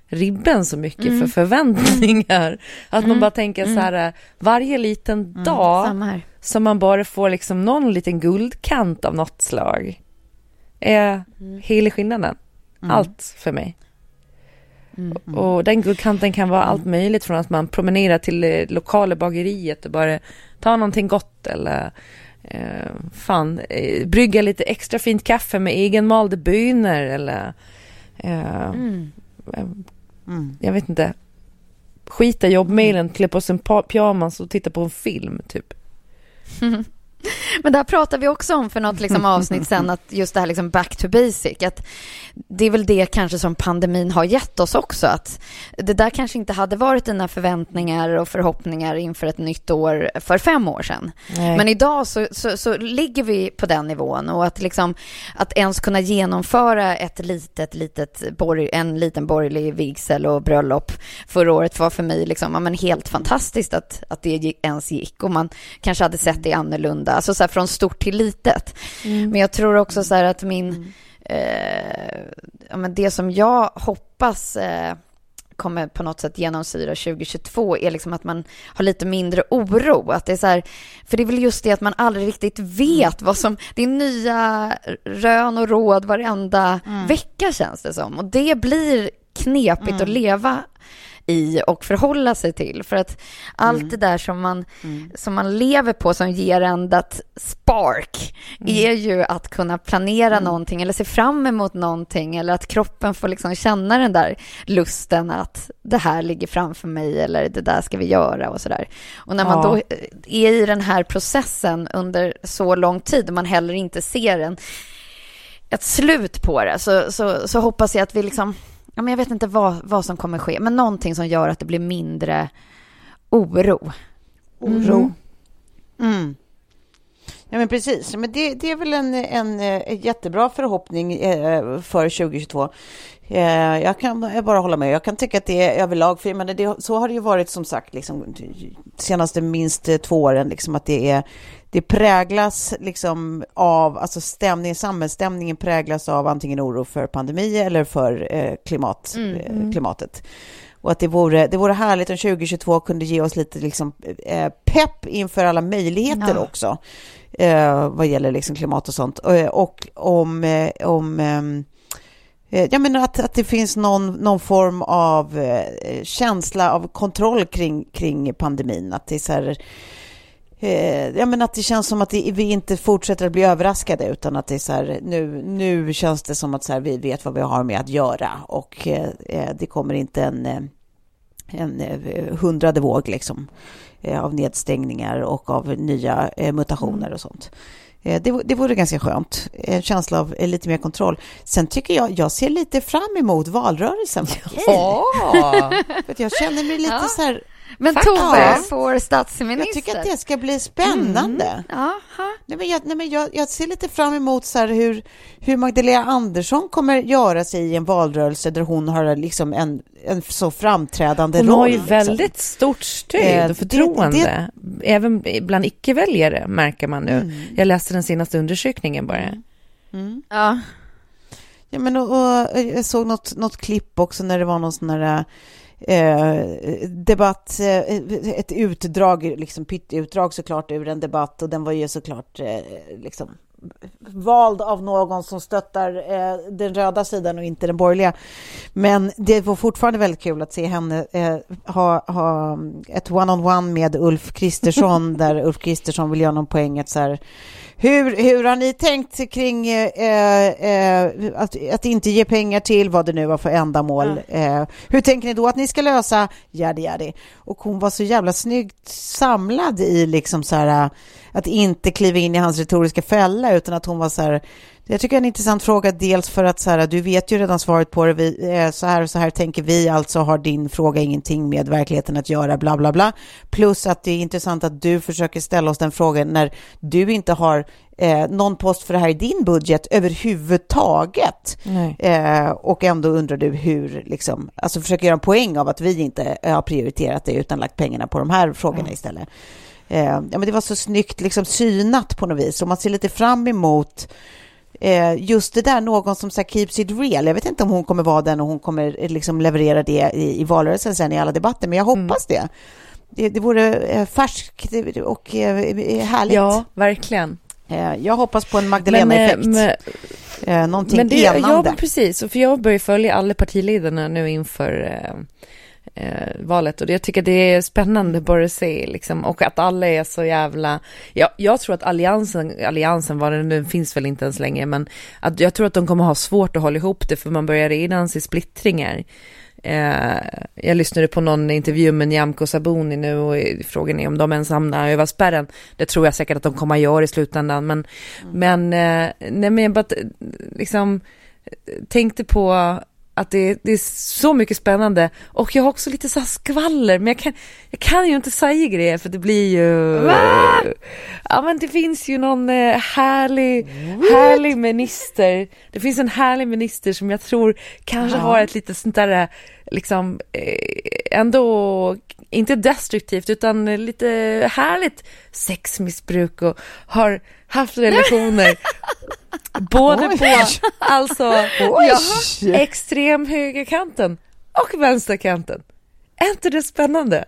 ribben så mycket Mm. för förväntningar. Att man bara tänker så här, eh, varje liten dag Samma här. som man bara får liksom någon liten guldkant av något slag är hela skillnaden. Allt för mig. Och den guldkanten kan vara allt möjligt från att man promenerar till det lokala bageriet och bara tar någonting gott eller eh, fan, eh, brygga lite extra fint kaffe med egenmalda bönor eller eh, eh, jag vet inte. Skita jobbmailen, klä på sig en pyjamas och titta på en film typ. [laughs] [laughs] Men där pratade vi också om för något liksom avsnitt sen, att just det här liksom back to basic, att det är väl det kanske som pandemin har gett oss också, att det där kanske inte hade varit dina förväntningar och förhoppningar inför ett nytt år för fem år sedan. Nej. Men idag så, så, så ligger vi på den nivån och att, liksom, att ens kunna genomföra ett litet, litet borg, en liten borgerlig vigsel och bröllop förra året var för mig liksom, ja, men helt fantastiskt att, att det ens gick och man kanske hade sett det annorlunda, alltså så här från stort till litet. Men jag tror också så här att min, eh, ja, men det som jag hoppas eh, kommer på något sätt genomsyra 2022 är liksom att man har lite mindre oro. Att det är så här, för det är väl just det att man aldrig riktigt vet vad som... Det är nya rön och råd varenda vecka känns det som. Och det blir knepigt att leva i och förhålla sig till. För att allt det där som man, som man lever på som ger en that spark är ju att kunna planera någonting eller se fram emot någonting eller att kroppen får liksom känna den där lusten att det här ligger framför mig eller det där ska vi göra och sådär. Och när man Ja. då är i den här processen under så lång tid och man heller inte ser en, ett slut på det så, så, så hoppas jag att vi liksom Ja, men jag vet inte vad, vad som kommer ske, men någonting som gör att det blir mindre oro. Oro. Mm. Ja, men precis. Men det, det är väl en, en, eh, jättebra förhoppning eh, för 2022. Eh, jag kan bara hålla med. Jag kan tycka att det är överlag, för menar, det, så har det ju varit som sagt liksom, senaste minst två åren, liksom, att det är det präglas liksom av, alltså stämningen, samhällsstämningen präglas av antingen oro för pandemi eller för eh, klimat, eh, klimatet. Och att det vore, det vore härligt om 2022 kunde ge oss lite liksom, eh, pepp inför alla möjligheter Ja. också. Eh, vad gäller liksom klimat och sånt. Och eh, om, eh, om eh, eh, jag menar att, att det finns någon, någon form av eh, känsla av kontroll kring, kring pandemin. Att det är så här, eh, jag menar att det känns som att det, vi inte fortsätter att bli överraskade utan att det är så här, nu, nu känns det som att så här, vi vet vad vi har med att göra och eh, det kommer inte en, eh, en eh, hundrade våg liksom eh, av nedstängningar och av nya eh, mutationer och sånt. Det, det vore ganska skönt, en känsla av lite mer kontroll. Sen tycker jag, jag ser lite fram emot valrörelsen. Ja. För att jag känner mig lite Ja. så här, Men Faktiskt. Tove får statsminister. jag tycker att det ska bli spännande. Jaha. Nej, men jag, nej, men jag, jag ser lite fram emot så här hur, hur Magdalena Andersson kommer göra sig i en valrörelse där hon har liksom en, en så framträdande Hon roll. har ju liksom. väldigt stort Eh, stöd det- och förtroende. Även bland icke-väljare märker man nu. Mm. Jag läste den senaste undersökningen bara. Ja. Ja, men och, och, jag såg något, något klipp också när det var någon sån här eh, debatt, eh, ett utdrag, liksom pytteutdrag såklart ur en debatt och den var ju såklart eh, liksom vald av någon som stöttar eh, den röda sidan och inte den borgerliga. Men det var fortfarande väldigt kul att se henne eh, ha, ha ett one-on-one med Ulf Kristersson [laughs] där Ulf Kristersson vill göra någon poäng att så här, hur, hur har ni tänkt kring eh, eh, att, att inte ge pengar till vad det nu var för ändamål? Eh, hur tänker ni då att ni ska lösa jadi jadi? Och hon var så jävla snyggt samlad i liksom så här att inte kliva in i hans retoriska fälla utan att hon var så här jag tycker det är en intressant fråga, dels för att så här, du vet ju redan svaret på det, vi, eh, så här och så här tänker vi, alltså har din fråga ingenting med verkligheten att göra, bla bla bla. Plus att det är intressant att du försöker ställa oss den frågan när du inte har eh, någon post för det här i din budget överhuvudtaget. Eh, och ändå undrar du hur, liksom, alltså försöker göra en poäng av att vi inte har prioriterat det utan lagt pengarna på de här frågorna mm. istället. Eh, ja, men det var så snyggt liksom synat på något vis och man ser lite fram emot eh, just det där, någon som så keeps it real. Jag vet inte om hon kommer vara den och hon kommer eh, liksom leverera det i, i valrörelsen sen i alla debatter, men jag mm. hoppas mm. det. det. Det vore eh, färskt och eh, härligt. Ja, verkligen. Jag hoppas på en Magdalena-effekt. Men, men, Någonting men det, enande. Ja, precis. För jag börjar följa alla partiledarna nu inför eh, valet och jag tycker det är spännande bara att se liksom och att alla är så jävla, ja, jag tror att alliansen, alliansen var det nu finns väl inte ens länge men att jag tror att de kommer ha svårt att hålla ihop det för man börjar redan se splittringar. Eh, jag lyssnade på någon intervju med Nyamko Sabuni nu och frågan är om de ens hamnar över spärren. Det tror jag säkert att de kommer att göra i slutändan men, mm. men, eh, nej men jag bara liksom tänkte på att det, det, är så mycket spännande och jag har också lite så skvaller men jag kan, jag kan ju inte säga grejer för det blir ju... Va? Ja men det finns ju någon eh, härlig, What? härlig minister. Det finns en härlig minister som jag tror kanske ja. har ett lite sånt där liksom eh, ändå inte destruktivt utan lite härligt sexmissbruk och har haft relationer [laughs] både Oj. på alltså ja, extremhögerkanten och vänsterkanten. Är inte det spännande?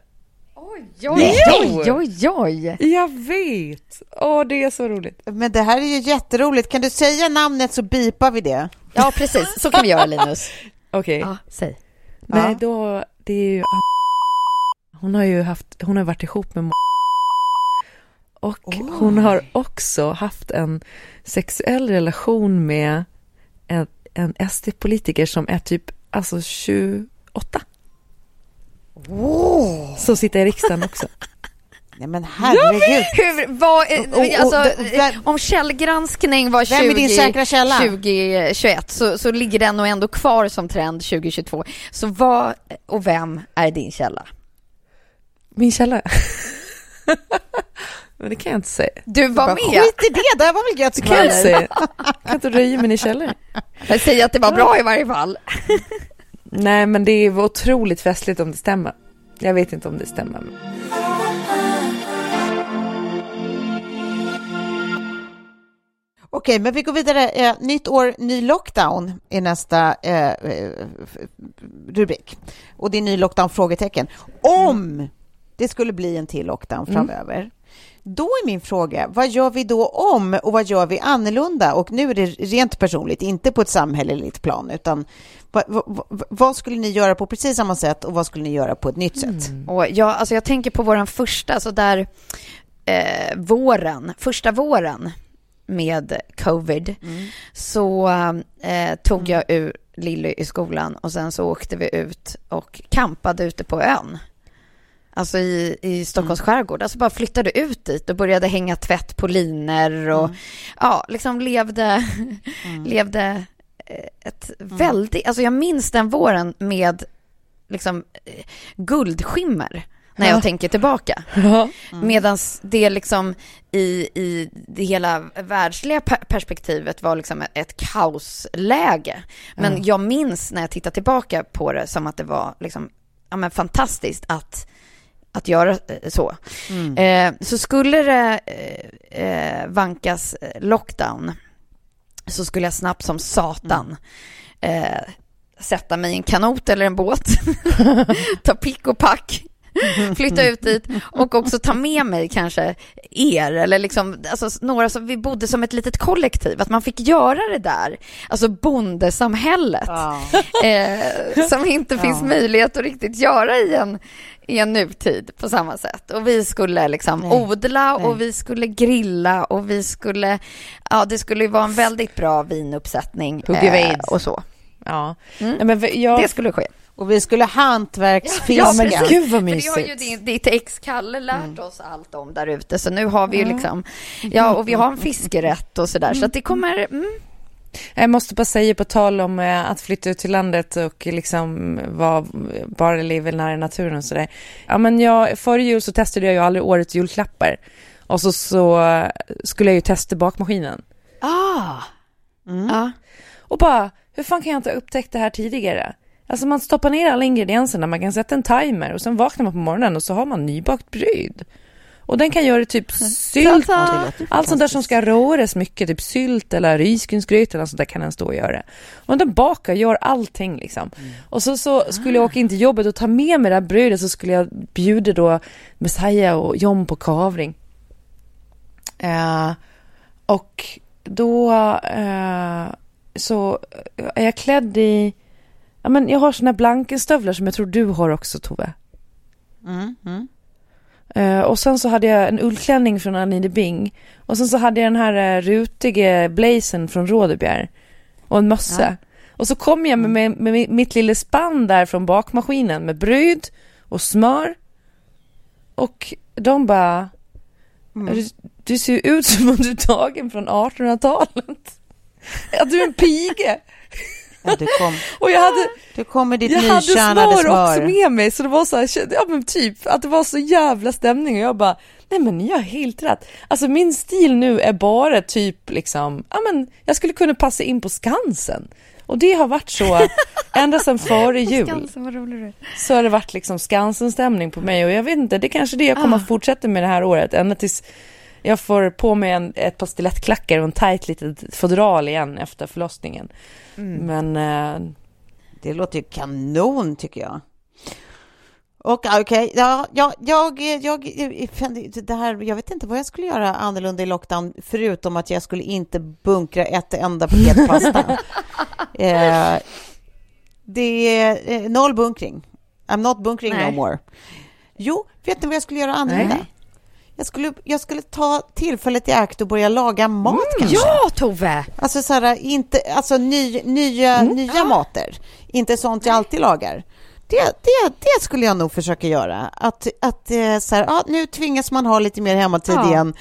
Oj, oj, oj, oj, oj. Jag vet. Åh, det är så roligt. Men det här är ju jätteroligt. Kan du säga namnet så bipar vi det? Ja, precis. Så kan vi göra, Linus. [laughs] Okej. Okay. Ja, säg. Nej, då, det är ju... Hon har ju haft, hon har varit ihop med och oh. hon har också haft en sexuell relation med en, en SD-politiker som är typ alltså 28. Oh. Som sitter i riksdagen också. [laughs] Nej men herregud. Hur, vad, alltså, om källgranskning var 20, vem är din säkra källa? 2021 så, så ligger den nog ändå kvar som trend 2022. Så vad och vem är din källa? Min källa? [laughs] Men det kan jag inte säga. Du var bara, med. Skit i det, det här var väl gött skvaller. Kan jag, jag kan inte röja min i källaren. Jag säger att det var bra i varje fall. [laughs] Nej, men det är otroligt festligt om det stämmer. Jag vet inte om det stämmer. Okej, men vi går vidare. Eh, nytt år, ny lockdown är nästa eh, eh rubrik. Och det är ny lockdown? frågetecken. Om det skulle bli en till lockdown mm. framöver. Då är min fråga, vad gör vi då om och vad gör vi annorlunda? Och nu är det rent personligt, inte på ett samhälleligt plan, utan vad, vad, vad skulle ni göra på precis samma sätt och vad skulle ni göra på ett nytt sätt? Mm. Och jag, alltså jag tänker på våran första, så där eh, våren, första våren med covid, mm. så eh, tog jag mm. ur Lilly i skolan och sen så åkte vi ut och kampade ute på ön. Alltså i, i Stockholms mm. skärgård. Alltså bara flyttade ut dit och började hänga tvätt på liner och mm. ja, liksom levde, mm. [laughs] levde eh, ett mm. väldigt, alltså jag minns den våren med liksom eh, guldskimmer när jag ja. tänker tillbaka. [laughs] Mm. Medan det liksom i, i det hela världsliga perspektivet var liksom ett, ett kaosläge. Men mm. jag minns när jag tittar tillbaka på det som att det var liksom, ja men fantastiskt att att göra eh, så. Mm. Eh, så skulle det eh, vankas lockdown så skulle jag snabbt som satan mm. sätta mig i en kanot eller en båt, [laughs] ta pick och pack flytta ut dit och också ta med mig kanske er eller liksom, alltså några som vi bodde som ett litet kollektiv, att man fick göra det där, alltså bondesamhället, Ja. eh, som inte finns Ja. möjlighet att riktigt göra i en, i en nutid på samma sätt. Och vi skulle liksom Nej. odla Nej. och vi skulle grilla och vi skulle, ja det skulle ju vara en väldigt bra vinuppsättning eh, och så. Ja. Mm. Nej, men jag, Det skulle ske. Och vi skulle hantverksfiska. Ja, men gud vad För det har ju mysigt. din, ditt ex Kalle lärt Mm. oss allt om där ute. Så nu har vi ju liksom, ja och vi har en fiskerätt och sådär. Så att det kommer, mm, Jag måste bara säga på tal om eh, att flytta ut till landet och liksom vara, bara leva nära naturen och sådär. Ja men jag, före jul så testade jag ju aldrig årets julklappar. Och så, så skulle jag ju testa bakmaskinen. ah, Mm. ja. Och bara, hur fan kan jag inte ha upptäckt det här tidigare? Alltså man stoppar ner alla ingredienserna, man kan sätta en timer och sen vaknar man på morgonen och så har man nybakt bröd. Och den kan göra typ sylt, det låter allt sånt där som ska råres mycket, typ sylt eller risgrynsgröt eller något sånt där kan den stå och göra. Och den bakar, gör allting liksom. Och så, så skulle jag åka in till jobbet och ta med mig det här brödet så skulle jag bjuda då Messiah och John på kavring. Eh, och då eh, så är jag klädd i, ja men jag har såna blankenstövlar som jag tror du har också Tove. Mm, mm. Eh, och sen så hade jag en ullklänning från Anine Bing. Och sen så hade jag den här uh, rutiga blazen från Rådebjer. Och en mössa. Och så kom jag med, med, med mitt lilla spann där från bakmaskinen med bröd och smör. Och de bara, du, du ser ju ut som om du är tagen från 1800-talet. Att [laughs] du är en pige. Ja, du, kom, [laughs] Och jag hade, du kom med ditt jag hade nykärnade smör, smör. också med mig så det var så här, ja men typ att det var så jävla stämning och jag bara, nej men ni har helt rätt. Alltså min stil nu är bara typ liksom, ja men jag skulle kunna passa in på Skansen. Och det har varit så [laughs] ända sedan före jul. Skansen, vad rolig du är. Så har det varit liksom Skansen-stämning på mig och jag vet inte, det är kanske det jag kommer att fortsätta med det här året ända tills jag får på mig en, ett par stilettklackar och en tajt litet fodral igen efter förlossningen. Men eh, Det låter ju kanon tycker jag. Och okej, ja, ja, jag, jag, jag, det här, jag vet inte vad jag skulle göra annorlunda i lockdown förutom att jag skulle inte bunkra ett enda paket pasta. [laughs] eh, det är eh, noll bunkring. I'm not bunkering Nej. no more. Jo, vet ni vad jag skulle göra annorlunda? Nej. Jag skulle, jag skulle ta tillfället i akt och börja laga mat kanske. Ja, Tove! Alltså, så här, inte, alltså ny, nya, nya mater, inte sånt jag alltid lagar. Det, det, det skulle jag nog försöka göra. Att, att eh, så här, ja, nu tvingas man ha lite mer hemmatid Ja. igen.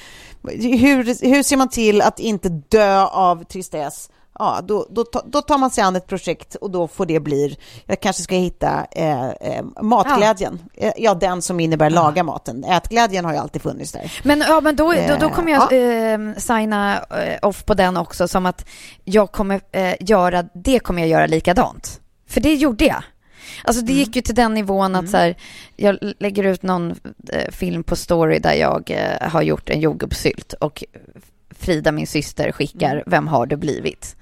Hur, hur ser man till att inte dö av tristess? Ja, då, då, då tar man sig an ett projekt och då får det bli, jag kanske ska hitta eh, eh, matglädjen. Ja. ja, den som innebär laga maten. Ätglädjen har ju alltid funnits där. Men, ja, men då, då, då Eh, kommer jag eh, signa eh, off på den också som att jag kommer eh, göra, det kommer jag göra likadant. För det gjorde jag. Alltså det gick ju till den nivån att så här, jag lägger ut någon eh, film på story där jag eh, har gjort en jordgubbssylt och Frida, min syster, skickar Vem har du blivit?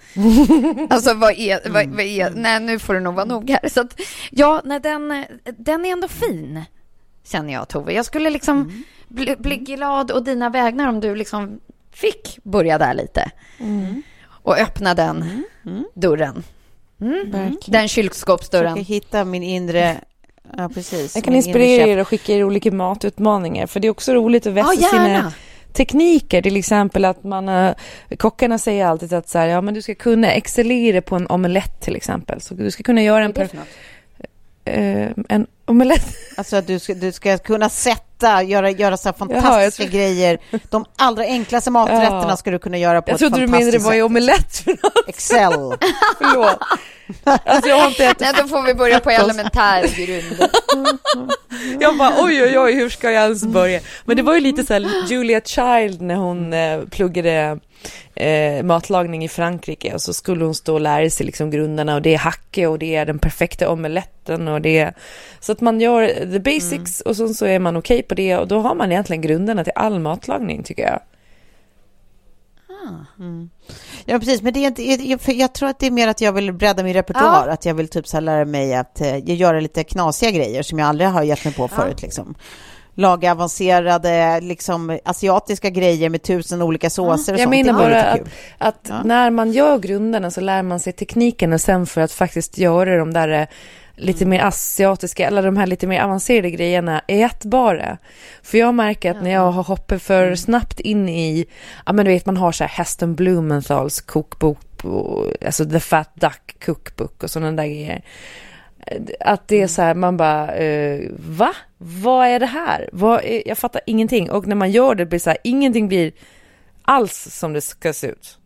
[laughs] alltså vad är, vad, vad är, nej nu får det nog vara nog här. Så att, ja, nej, den, den är ändå fin, känner jag Tove. Jag skulle liksom bli, bli glad och dina vägnar om du liksom fick börja där lite. Och öppna den dörren. Mm. Den kylskåpsdörren. Försöka hitta min inre... Ja, precis. Jag kan inspirera er och skicka er olika matutmaningar för det är också roligt att vässa Ja, sina gärna. Tekniker. Till exempel att man, eh, kockarna säger alltid att så här, ja men du ska kunna excellera på en omelett till exempel. Så du ska kunna göra en, perf- eh, en omelett. Alltså att du ska, du ska kunna sätta, göra, göra så här Jaha, fantastiska jag grejer. De allra enklaste maträtterna Ja. ska du kunna göra på Jag ett trodde du menade fantastiskt vad är sätt. omelett för något. Excel. [laughs] Förlåt. Alltså jag har inte ätit Nej, då får vi börja på elementär grund. [laughs] Jag bara oj oj oj hur ska jag ens börja? Men det var ju lite så här Julia Child när hon eh, pluggade eh, matlagning i Frankrike och så skulle hon stå och lära sig liksom grunderna och det är hacke och det är den perfekta omeletten och det är så att man gör the basics och sen så är man okej på det och då har man egentligen grunderna till all matlagning tycker jag. Ja, precis. Men det är inte, för jag tror att det är mer att jag vill bredda min repertoar. Att jag vill typ så lära mig att eh, göra lite knasiga grejer som jag aldrig har gett mig på förut. Liksom. Laga avancerade liksom, asiatiska grejer med tusen olika såser och Jag sånt. menar bara att, att när man gör grunderna så lär man sig tekniken och sen för att faktiskt göra de där eh, lite mer asiatiska, eller de här lite mer avancerade grejerna ätbara. För jag märker att när jag har hoppat för snabbt in i, ja men du vet man har så här Heston Blumenthals kokbok, alltså The Fat Duck Cookbook och sådana där grejer. Att det är så här, man bara, eh, va? Vad är det här? Vad är, jag fattar ingenting. Och när man gör det blir så här, ingenting blir alls som det ska se ut.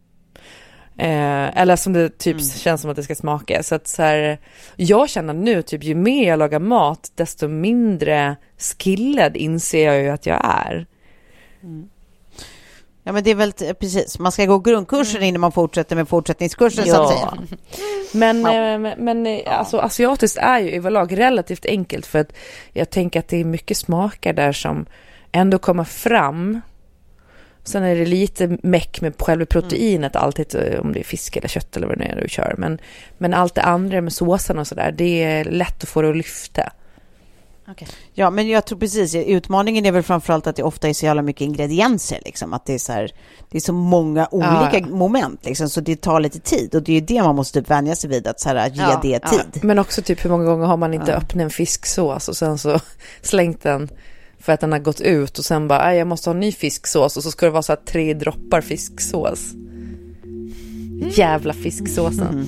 Eh, eller som det typ känns som att det ska smaka. Så att så här, jag känner nu, typ ju mer jag lagar mat, desto mindre skillad inser jag ju att jag är. Ja, men det är väl precis. Man ska gå grundkursen innan man fortsätter med fortsättningskursen så att säga. [laughs] Men, eh, men, men eh, alltså, asiatiskt är ju överlag relativt enkelt för att jag tänker att det är mycket smaker där som ändå kommer fram. Sen är det lite meck med själva proteinet alltid, eh, om det är fisk eller kött eller vad det nu är du kör. Men, men allt det andra med såserna och sådär, det är lätt att få det att lyfta. Ja, men jag tror precis. Utmaningen är väl framförallt att det ofta är så jävla mycket ingredienser. Liksom. Att det är, så här, det är så många olika Ja, ja. moment, liksom, så det tar lite tid. Och det är ju det man måste typ vänja sig vid, att så här, ge Ja, det ja. tid. Men också typ hur många gånger har man inte öppnat en fisksås och sen så [laughs] slängt den för att den har gått ut och sen bara, "Aj, jag måste ha en ny fisksås och så ska det vara så här tre droppar fisksås. Jävla fisksåsen.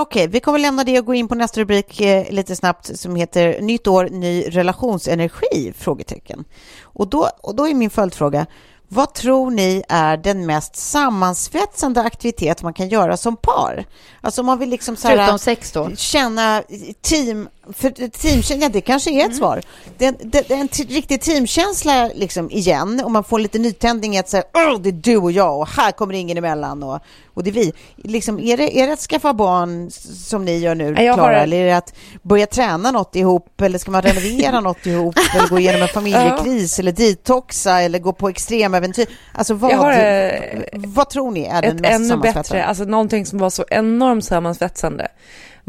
Okej, vi kommer lämna det och gå in på nästa rubrik eh, lite snabbt som heter Nytt år, ny relationsenergi? Frågetecken. Och då, och då är min följdfråga, vad tror ni är den mest sammansvetsande aktivitet man kan göra som par? Alltså om man vill liksom så här, Förutom sex då? känna team, för teamkänsla, det kanske är ett svar. Det, är- det, det är en riktig teamkänsla liksom igen och man får lite nytändning i att säga "Åh, det är du och jag och här kommer ingen emellan och, och det är vi. Liksom, är, det, är det att skaffa barn som ni gör nu, jag Klara, eller är det att börja träna något ihop eller ska man renovera [laughs] något ihop eller gå igenom en familjekris eller detoxa eller gå på extremäventyr? Alltså vad, har, eh, vad tror ni är den mest ännu bättre, alltså någonting som var så enormt sammansvetsande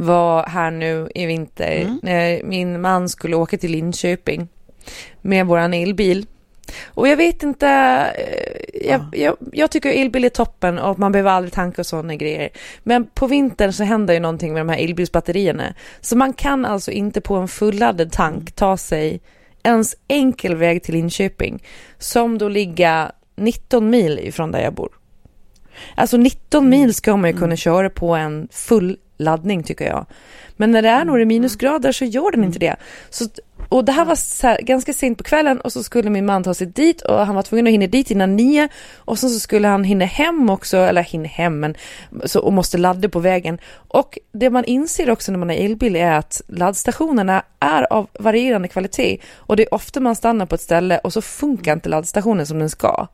var här nu i vinter Mm. när min man skulle åka till Linköping med våran elbil. Och jag vet inte, eh, jag, jag, jag tycker elbil är toppen och man behöver aldrig tanka och sådana grejer. Men på vintern så händer ju någonting med de här elbilsbatterierna. Så man kan alltså inte på en fulladdad tank ta sig ens enkel väg till Linköping som då ligger 19 mil ifrån där jag bor. Alltså 19 mil ska man ju kunna köra på en full laddning tycker jag. Men när det är några minusgrader så gör den inte det. Så och det här var här, ganska sent på kvällen och så skulle min man ta sig dit och han var tvungen att hinna dit innan nio och sen så skulle han hinna hem också, eller hinna hem men så, och måste ladda på vägen. Och det man inser också när man har elbil är att laddstationerna är av varierande kvalitet och det är ofta man stannar på ett ställe och så funkar inte laddstationen som den ska.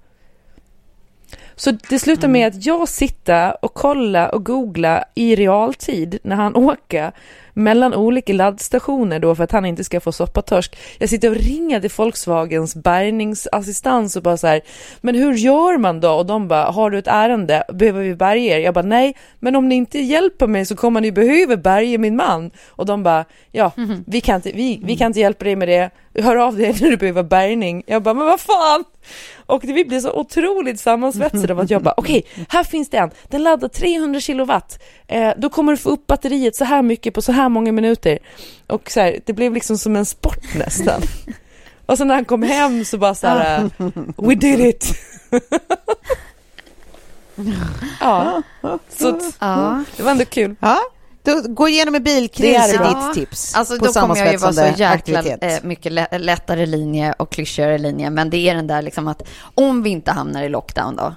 Så det slutar med att jag sitter och kollar och googlar i realtid när han åker mellan olika laddstationer då för att han inte ska få soppatorsk. Jag sitter och ringer till Volkswagens bärgningsassistans och bara så här, men hur gör man då? Och de bara, har du ett ärende? Behöver vi bärga er? Jag bara, nej, men om ni inte hjälper mig så kommer ni behöva bärga min man. Och de bara, ja, Mhm. vi, kan inte, vi, vi kan inte hjälpa dig med det. Hör av dig [laughs] när du behöver bärgning. Jag bara, men vad fan? Och vi blev så otroligt sammansvetsade av att jag bara, okej, här finns det en, den laddar 300 kilowatt, eh, då kommer du få upp batteriet så här mycket på så här många minuter. Och så här, det blev liksom som en sport nästan. Och sen när han kom hem så bara så här, eh, we did it. [laughs] ja, så Ja. det var ändå kul. Ja, då, gå igenom en bilkris är ditt tips Alltså på då kommer jag ju vara så jäkla aktivitet. eh, mycket lä- lättare linje och klyschigare linje. Men det är den där liksom att om vi inte hamnar i lockdown då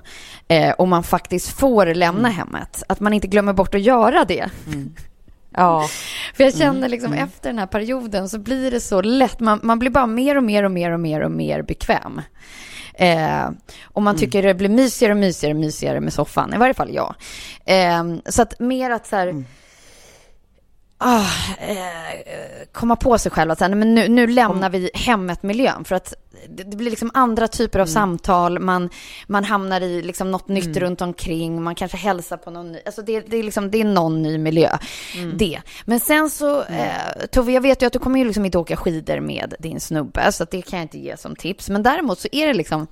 eh, och man faktiskt får lämna hemmet, att man inte glömmer bort att göra det. [laughs] Ja. För jag känner liksom efter den här perioden så blir det så lätt, man, man blir bara mer och mer och mer och mer och mer bekväm. Eh, och man tycker det blir mysigare och mysigare och mysigare med soffan, i varje fall jag. Eh, så att mer att så här, ah, eh, komma på sig själv att nej, men nu, nu lämnar vi hemmet-miljön. För att det, det blir liksom andra typer av samtal, man, man hamnar i liksom något nytt runt omkring, man kanske hälsar på någon ny, alltså det, det, är liksom, det är någon ny miljö. Det. Men sen så, eh, Tove, jag vet ju att du kommer ju liksom inte åka skidor med din snubbe, så det kan jag inte ge som tips. Men däremot så är det liksom,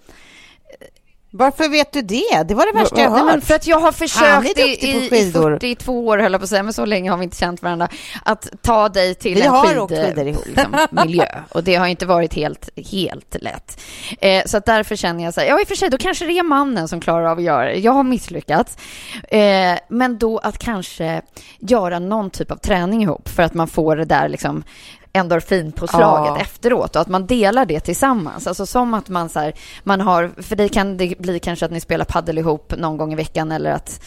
Varför vet du det? Det var det värsta jag hört. för att jag har försökt i, i, i skidor. 42 år, höll jag på att säga, men så länge har vi inte känt varandra, att ta dig till Vi en har skid, åkt skidor ihop. liksom, miljö. Och det har inte varit helt, helt lätt. Eh, så att därför känner jag så här, ja i och för sig, då kanske det är mannen som klarar av att göra det. Jag har misslyckats. Eh, men då att kanske göra någon typ av träning ihop för att man får det där liksom endorfinpåslaget Ja. efteråt och att man delar det tillsammans. Alltså som att man så här, man har, för dig kan det bli kanske att ni spelar paddel ihop någon gång i veckan eller att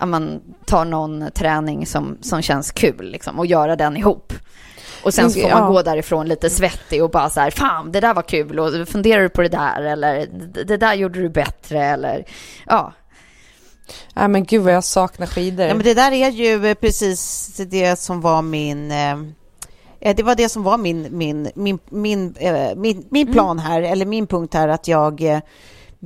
ja, man tar någon träning som, som känns kul liksom och göra den ihop. Och sen så får man Ja. gå därifrån lite svettig och bara så här, fan det där var kul och funderar du på det där eller det- det där gjorde du bättre eller ja. Nej men gud vad jag saknar skidor. Ja, men det där är ju eh, precis det som var min... Eh, det var det som var min, min, min, min, eh, min, min plan här, eller min punkt här, att jag... Eh,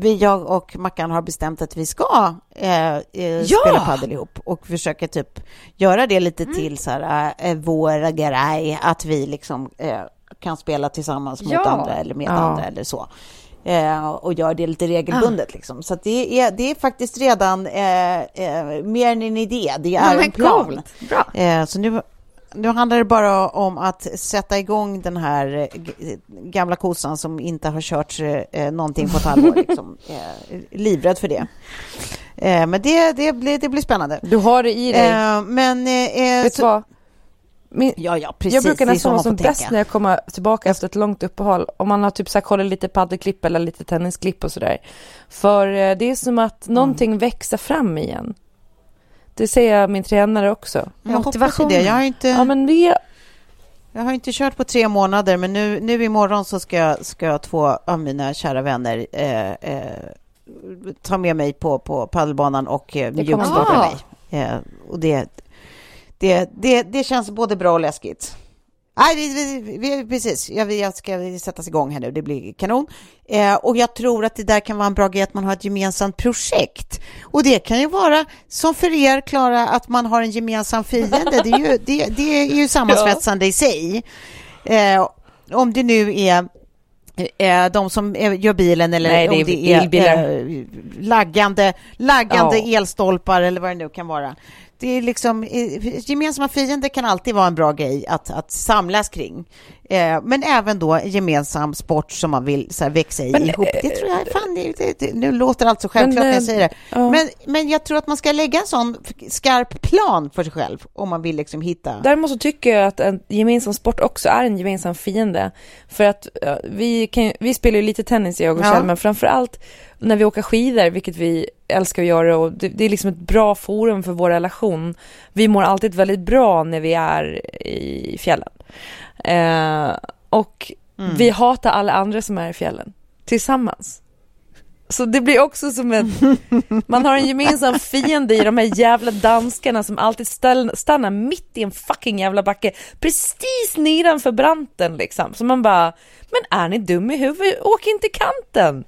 vi, jag och Mackan har bestämt att vi ska eh, eh, spela padel ihop och försöka typ göra det lite till så här, eh, vår grej, att vi liksom kan spela tillsammans mot Ja. andra eller med Ja. andra eller så. Och gör det lite regelbundet liksom. Så det, är, det är faktiskt redan mer än en idé, det är en plan. Bra. Så nu, nu handlar det bara om att sätta igång den här eh, gamla kossan som inte har kört eh, någonting på ett halvår. [laughs] Liksom. Eh, livrädd för det. Eh, men det, det, blir, det blir spännande. Du har det i dig. Eh, men... Eh, Vet du vad? Min, ja, ja, precis. jag brukar nästan vara som bäst när jag kommer tillbaka efter ett långt uppehåll. Om man har typ så här kollat lite paddelklipp eller lite tennisklipp och sådär. För eh, det är som att någonting växer fram igen. Det säger min tränare också. Jag hoppas ju Motivation. det. Jag har inte... Ja men det, Jag har inte kört på tre månader, men nu, nu imorgon så ska, jag- ska jag två av mina kära vänner eh, eh, ta med mig på, på paddelbanan och eh, mjukstarta mig. Eh, och det, det, det, det känns både bra och läskigt. Nej, precis. Jag, jag ska sättas igång här nu. Det blir kanon. Eh, och jag tror att det där kan vara en bra grej att man har ett gemensamt projekt. Och det kan ju vara, som för er, Klara, att man har en gemensam fiende. Det är ju, det, det är ju sammansvetsande [laughs] i sig. Eh, om det nu är eh, de som gör bilen eller Nej, det om är det är elbilar. eh, laggande, laggande Ja. elstolpar eller vad det nu kan vara. Det är liksom, eh, gemensamma fiender kan alltid vara en bra grej att, att samlas kring. Eh, men även då gemensam sport som man vill så här, växa i Men, ihop. Det tror jag, fan, det, det, det, nu låter allt så självklart Men, när jag eh, säger det. ja. Men, men jag tror att man ska lägga en sån skarp plan för sig själv om man vill liksom hitta... Däremot så tycker jag att en gemensam sport också är en gemensam fiende. För att eh, vi, kan, vi spelar ju lite tennis jag och Ja. Kjell, men framför allt när vi åker skidor, vilket vi älskar att göra och det, det är liksom ett bra forum för vår relation. Vi mår alltid väldigt bra när vi är i fjällen. Eh, och Mm. vi hatar alla andra som är i fjällen tillsammans. Så det blir också som en, [laughs] man har en gemensam fiende i de här jävla danskarna som alltid stannar mitt i en fucking jävla backe, precis nedanför branten liksom. Så man bara, men är ni dum i huvudet? Åk inte kanten!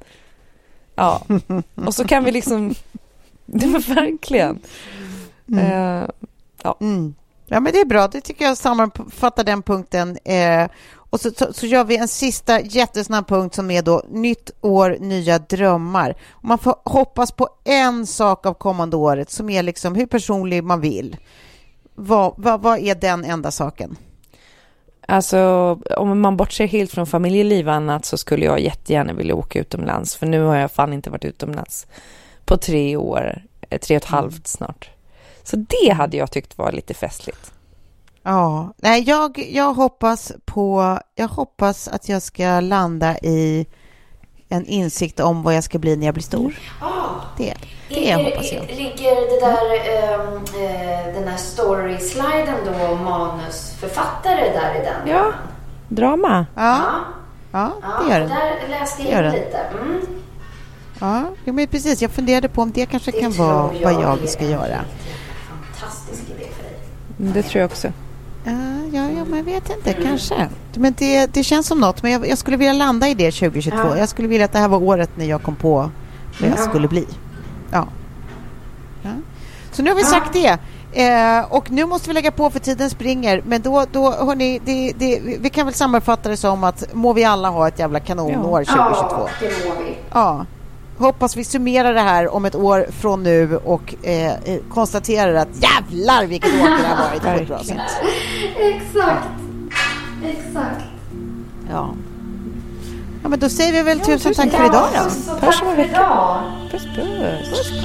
Ja, och så kan vi liksom, det [laughs] var verkligen. Eh, ja. Mm. Ja, men det är bra. Det tycker jag sammanfattar den punkten. Eh, och så, så, så gör vi en sista jättesnabb punkt som är då nytt år, nya drömmar. Man får hoppas på en sak av kommande året som är liksom hur personlig man vill. Vad, vad, vad är den enda saken? Alltså om man bortser helt från familjeliv och annat så skulle jag jättegärna vilja åka utomlands. För nu har jag fan inte varit utomlands på tre år, eh, tre och ett halvt snart. Så det hade jag tyckt var lite festligt. Ja, nej, jag, jag hoppas på, jag hoppas att jag ska landa i en insikt om vad jag ska bli när jag blir stor. Det, det hoppas jag. Ligger det där, ehm, eh, den här story-sliden då, manusförfattare där i den? Ja, drama. Ja, ja det gör den. Där läste Det jag in lite. Mm. Ja, jo, men precis. Jag funderade på om det kanske Det kan vara jag vad jag är ska en göra. Fantastisk idé för dig. Det tror jag också. Ja, ja, men jag vet inte, kanske. Men det, det känns som något, men jag, jag skulle vilja landa i det 2022. Ja. Jag skulle vilja att det här var året när jag kom på vad jag Ja. skulle bli. Ja. ja. Så nu har vi sagt det. Eh, och nu måste vi lägga på för tiden springer. Men då, då hörni, det, det, vi kan väl sammanfatta det som att må vi alla ha ett jävla kanonår 2022. Ja, det mår vi. Ja. Hoppas vi summerar det här om ett år från nu och eh, konstaterar att jävlar vilket år det har varit på ett bra sätt. Exakt. Exakt. Ja. Ja, men då säger vi väl tusen tack för idag då. Så tack för idag. Puss puss.